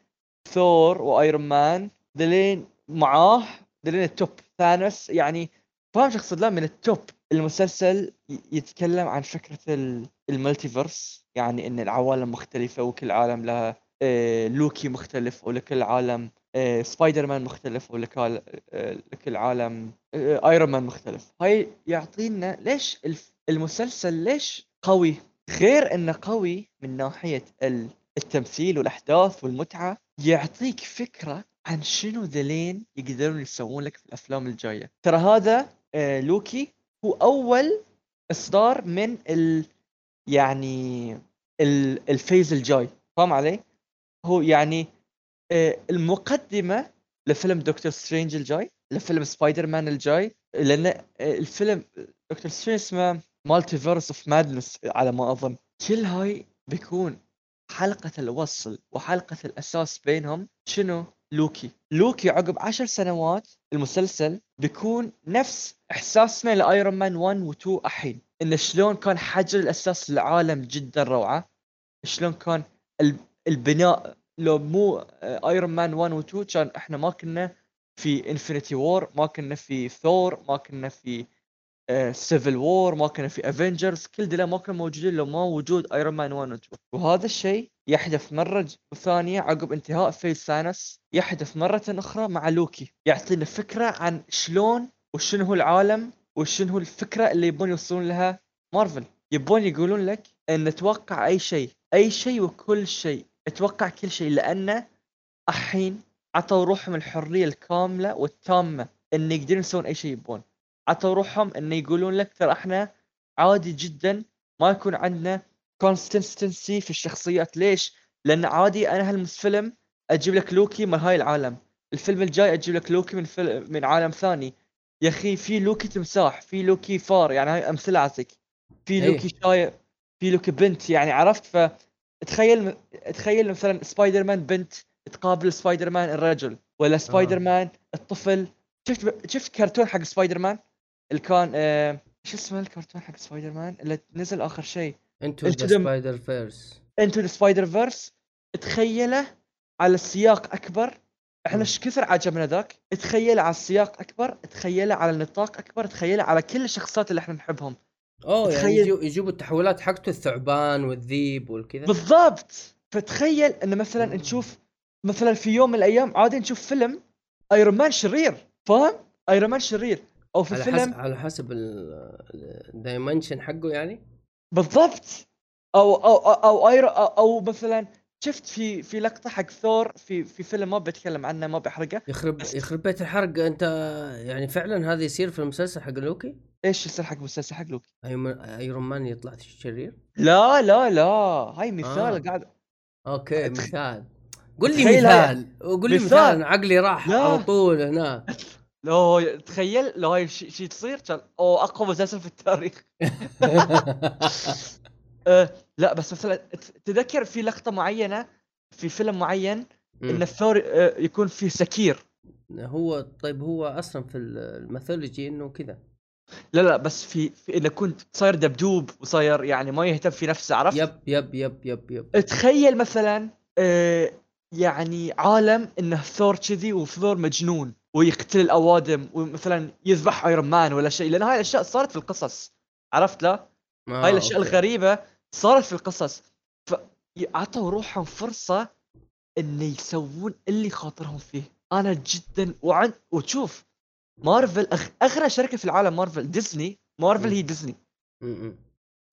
ثور وايرون مان ذلين معاه ذلين ال top ثانوس يعني فاهم شو اقصد لا من ال top المسلسل يتكلم عن فكرة ال- multiverse يعني إن العوالم مختلفة وكل عالم لها آه، لوكي مختلف ولكل عالم آه، سبايدر مان مختلف ولكل آه، عالم ايرون مان مختلف. هاي يعطينا ليش المسلسل ليش قوي؟ غير إنه قوي من ناحية ال- التمثيل والأحداث والمتعة يعطيك فكرة عن شنو ذلين يقدرون يسوون لك في الأفلام الجاية. ترى هذا آه، لوكي هو أول إصدار من ال يعني ال- phase الجاي. فاهم علي؟ هو يعني آه، المقدمة لفيلم دكتور سترينج الجاي لفيلم سبايدر مان الجاي لأن آه، الفيلم دكتور سترينج اسمه Multiverse of Madness على ما أظن. كل هاي بيكون حلقة الوصل وحلقة الأساس بينهم شنو؟ لوكي لوكي عقب عشر سنوات المسلسل بيكون نفس إحساسنا لأيرون مان 1 و 2 الحين إن شلون كان حجر الأساس للعالم جدا روعة شلون كان ال- البناء لو مو أيرون مان 1 و 2 كان إحنا ما كنا في Infinity War ما كنا في ثور ما كنا في Civil War ما كنا في Avengers كل دول ما كانوا موجودين لو ما وجود ايرون مان 1 و 2 وهذا الشيء يحدث مرة ثانية عقب انتهاء phase ثانوس يحدث مرة أخرى مع لوكي يعطينا فكرة عن شلون وشنو هو العالم وشنو هو الفكرة اللي يبون يوصلون لها مارفل يبون يقولون لك إن نتوقع أي شيء أي شيء وكل شيء. أتوقع كل شيء لأنه الحين عطوا روحهم الحرية الكاملة والتامة إن يقدرون يسوون أي شيء يبون. عطوا روحهم إن يقولون لك ترى إحنا عادي جدا ما يكون عندنا consistency في الشخصيات. ليش؟ لأن عادي أنا هالفيلم أجيب لك لوكي من هاي العالم. الفيلم الجاي أجيب لك لوكي من فيلم من عالم ثاني. يا أخي في لوكي تمساح في لوكي فار يعني هاي أمثلة اعطيك في إيه. لوكي شايب في لوكي بنت يعني عرفت؟ ف تخيل تخيل مثلا سبايدر مان بنت تقابل سبايدر مان الرجل ولا سبايدر آه. مان الطفل. شفت شفت كرتون حق سبايدر مان اللي كان آه شو اسمه الكرتون حق سبايدر مان اللي نزل آخر شيء. into Into the the- Spider-Verse Into the Spider-Verse تخيله على سياق أكبر. إحنا. إيش كثر عجبنا ذاك؟ تخيله على السياق أكبر تخيله على النطاق أكبر تخيله على كل الشخصيات اللي إحنا نحبهم. أوه يعني تخيل- يجيبوا, يجيبوا التحولات حقته الثعبان والذيب والكذا. بالضبط. فتخيل إن مثلا مم. نشوف مثلا في يوم من الأيام عادي نشوف فيلم ايرون مان شرير فاهم؟ ايرون مان شرير. أو في على فيلم حسب على حسب ال dimension حقه يعني. بالضبط. أو أو أو أو, أو, أو مثلا شفت في في لقطة حق ثور في في فيلم ما بتكلم عنه ما بحرقه. يخرب يخرب بيت الحرق. أنت يعني فعلا هذا يصير في المسلسل حق لوكي؟ إيش يصير حق مسلسل حق لوكي؟ ايرون مان يطلع شرير؟ لا لا لا. هاي مثال آه. قاعد okay مثال. قول لي مثال. قول لي مثال. عقلي راح. على طول هناك لو تخيل لو هاي شيء شي تصير كان أو أقوى مسلسل في التاريخ. أه لا بس مثلا تذكر في لقطة معينة في فيلم معين إن. الثور أه يكون فيه سكير. هو طيب هو أصلا في ال mythology إنه كذا لا لا بس في, في إنه كنت صاير دبدوب وصاير يعني ما يهتم في نفسه عرفت؟ yep yep yep yep yep. تخيل مثلا أه يعني عالم إنه ثور كذي وثور مجنون. ويقتل الأوادم ومثلا يذبح ايرون مان ولا شيء. لأن هاي الأشياء صارت في القصص. عرفت لا؟ آه، هاي الأشياء okay. الغريبة صارت في القصص. فاعطوا روحهم فرصة إن يسوون اللي خاطرهم فيه. أنا جدا وعن وتشوف مارفل أغ... اغنى شركة في العالم مارفل ديزني. مارفل. هي ديزني. م.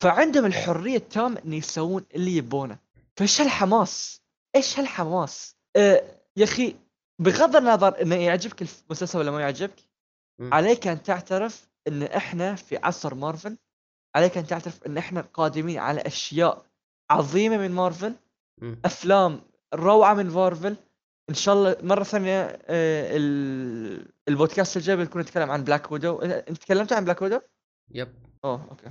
فعندهم الحرية التامة إن يسوون اللي يبونه. فإيش هالحماس؟ إيش هالحماس؟ أه يا أخي بغض النظر إنه يعجبك المسلسل ولا ما يعجبك مم. عليك أن تعترف إن إحنا في عصر مارفل عليك أن تعترف إن إحنا قادمين على أشياء عظيمة من مارفل م. أفلام روعة من مارفل إن شاء الله مرة ثانية آه، ال- البودكاست الجاي بنكون نتكلم عن بلاك ويدو أنت تكلمت عن بلاك ويدو؟ yep أوه okay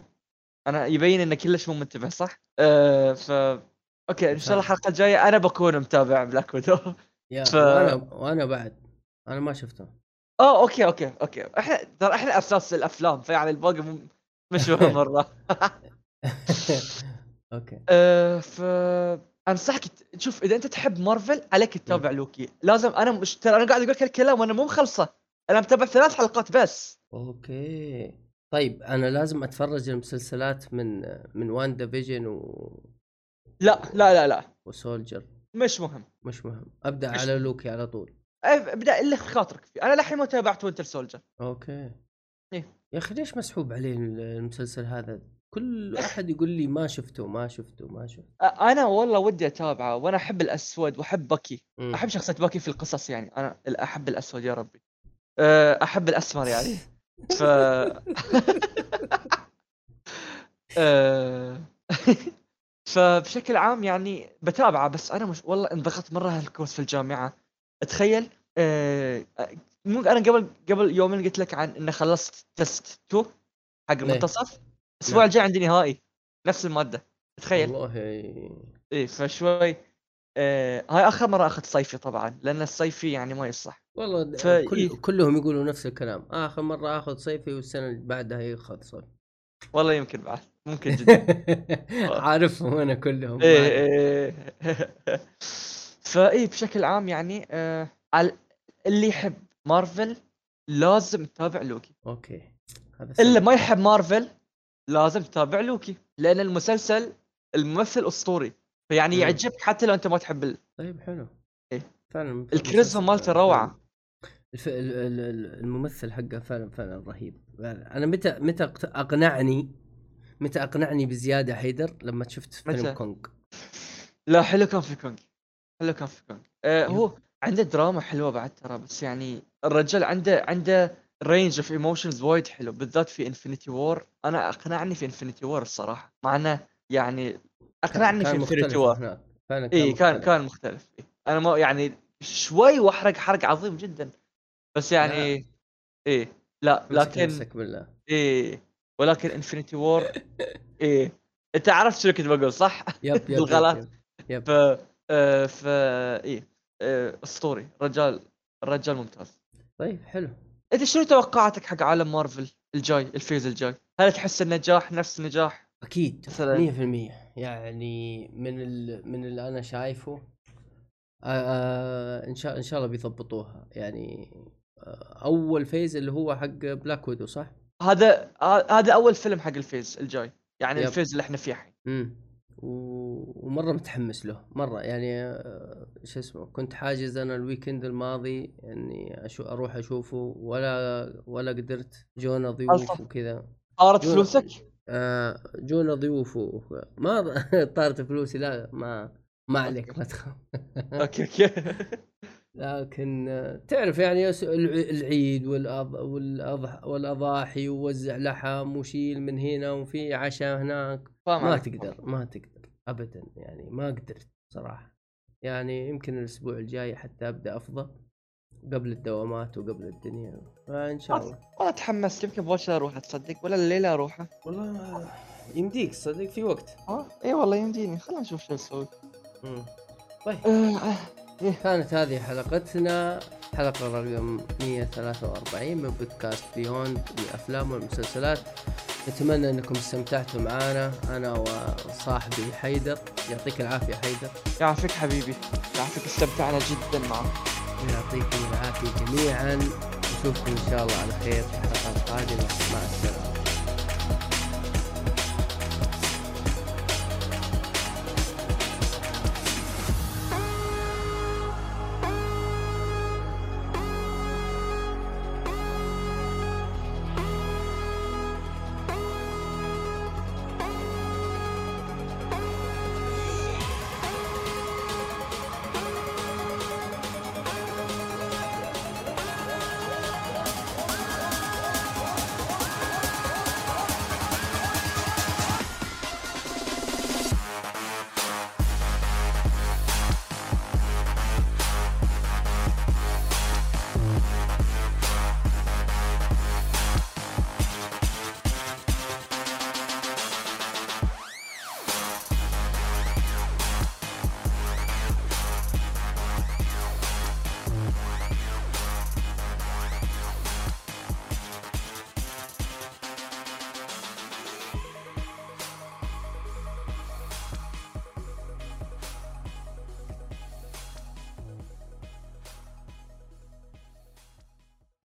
أنا يبين انك كلش مو منتبه صح؟ آه ف okay إن شاء الله الحلقة الجاية أنا بكون متابع بلاك ويدو يا ف- وأنا وأنا بعد أنا ما شفته. اوه okay okay okay. إحنا ترى إحنا أساس الأفلام فيعني الباقي مش مهم مرة. okay. أه ف أنصحك شوف إذا أنت تحب مارفل عليك تتابع لوكي. لازم أنا مش ترى أنا قاعد أقول لك الكلام وأنا مو مخلصه. أنا متابع ثلاث حلقات بس. okay. طيب أنا لازم أتفرج المسلسلات من من WandaVision و... لا لا لا لا. و Soldier مش مهم. مش مهم. أبدأ مش- على لوكي على طول. أه، ابدأ اللي في خاطرك. فيه أنا للحين ما تابعت Winter Soldier okay. إيه. يا أخي ليش مسحوب عليه المسلسل هذا؟ كل أحد يقول لي ما شفته ما شفته ما شفته. أنا والله ودي أتابعه وأنا أحب الأسود وأحب باكي مم. أحب شخصية باكي في القصص يعني. أنا أحب الأسود يا ربي. أحب الأسمر يعني. ف فبشكل عام يعني بتابعه بس أنا مش والله انضغطت مرة هالكورس في الجامعة. تخيل أه، مو أنا قبل قبل يومين قلت لك عن إني خلصت تست 2 حق المنتصف الأسبوع نعم. الجاي عندي نهائي نفس المادة. تخيل. والله. إيه فشوي آه هاي آخر مرة اخذ صيفي طبعا لأن الصيفي يعني ما يصح. والله ف- إيه. كل كلهم يقولوا نفس الكلام. آخر مرة أخذ صيفي والسنة اللي بعدها ياخذ صيف والله يمكن بعد. ممكن جدا. عارفهم أنا كلهم إيه إيه. فايه بشكل عام يعني آه اللي يحب مارفل لازم تتابع لوكي. okay. هذا اللي. ما يحب مارفل لازم تتابع لوكي لأن المسلسل الممثل أسطوري. فيعني. يعجبك حتى لو أنت ما تحب ال... طيب حلو. إيه. فعلا الكاريزما مالته روعة. الف... ال- ال- ال- الممثل حقه فعلا فعلا رهيب. أنا متى متى أقنعني متى أقنعني بزيادة حيدر لما شفت فيلم؟ كونغ لا حلو كان في كونغ حلو كان في كونغ آه. هو عنده دراما حلوة بعد ترى بس يعني الرجال عنده عنده range of emotions وايد حلو بالذات في Infinity War أنا أقنعني في Infinity War الصراحة مع إنه يعني أقنعني في كان Infinity War إي كان مختلف. كان مختلف إيه. أنا ما يعني شوي وأحرق حرق عظيم جدا بس يعني إيه لا لكن بالله إيه ولكن Infinity War إيه أنت عرفت شو كنت بقول صح؟ yep yep, بالغلط. yep. ف آه، ف إيه آه، اسطوري رجال الرجال ممتاز طيب حلو أنت شنو توقعاتك حق عالم مارفل الجاي ال phase الجاي هل تحس النجاح نفس نجاح أكيد مثلاً. 100% يعني من ال... من اللي أنا شايفه آه إن شاء إن شاء الله بيضبطوها يعني آه أول phase اللي هو حق Black Widow صح؟ هذا ه- هذا أول فيلم حق ال phase الجاي يعني yep. ال phase اللي إحنا فيه الحين. امم ومرة متحمس له مرة. يعني آه، شو اسمه كنت حاجز أنا ال weekend الماضي إني أشو أروح أشوفه ولا ولا قدرت. جونا ضيوف. وكذا. طارت فلوسك؟ آه جونا ضيوف ما طارت فلوسي لا ما ما عليك ما تخاف. okay okay. لكن آه، تعرف يعني العيد والأض... والأضح... والأضاحي ووزع لحم وشيل من هنا وفي عشاء هناك ما. تقدر ما تقدر ابدا يعني ما قدرت صراحة. يعني يمكن الأسبوع الجاي حتى أبدأ افضى قبل الدوامات وقبل الدنيا فإن شاء الله. والله تحمست. يمكن بوشر أروح تصدق ولا الليلة أروح والله يمديك صدق في وقت. آه إي والله يمديني. خلينا نشوف شو نسوي. طيب. كانت هذه حلقتنا حلقة رقم 143 من بودكاست بيوند الأفلام والمسلسلات. نتمنى أنكم استمتعتوا معنا أنا وصاحبي حيدر. يعطيك العافية حيدر. يعافيك حبيبي. يعافيك استمتعنا جدا معك يعطيكم العافية جميعا. نشوفكم إن شاء الله على خير في حلقات قادمة مع السلامة.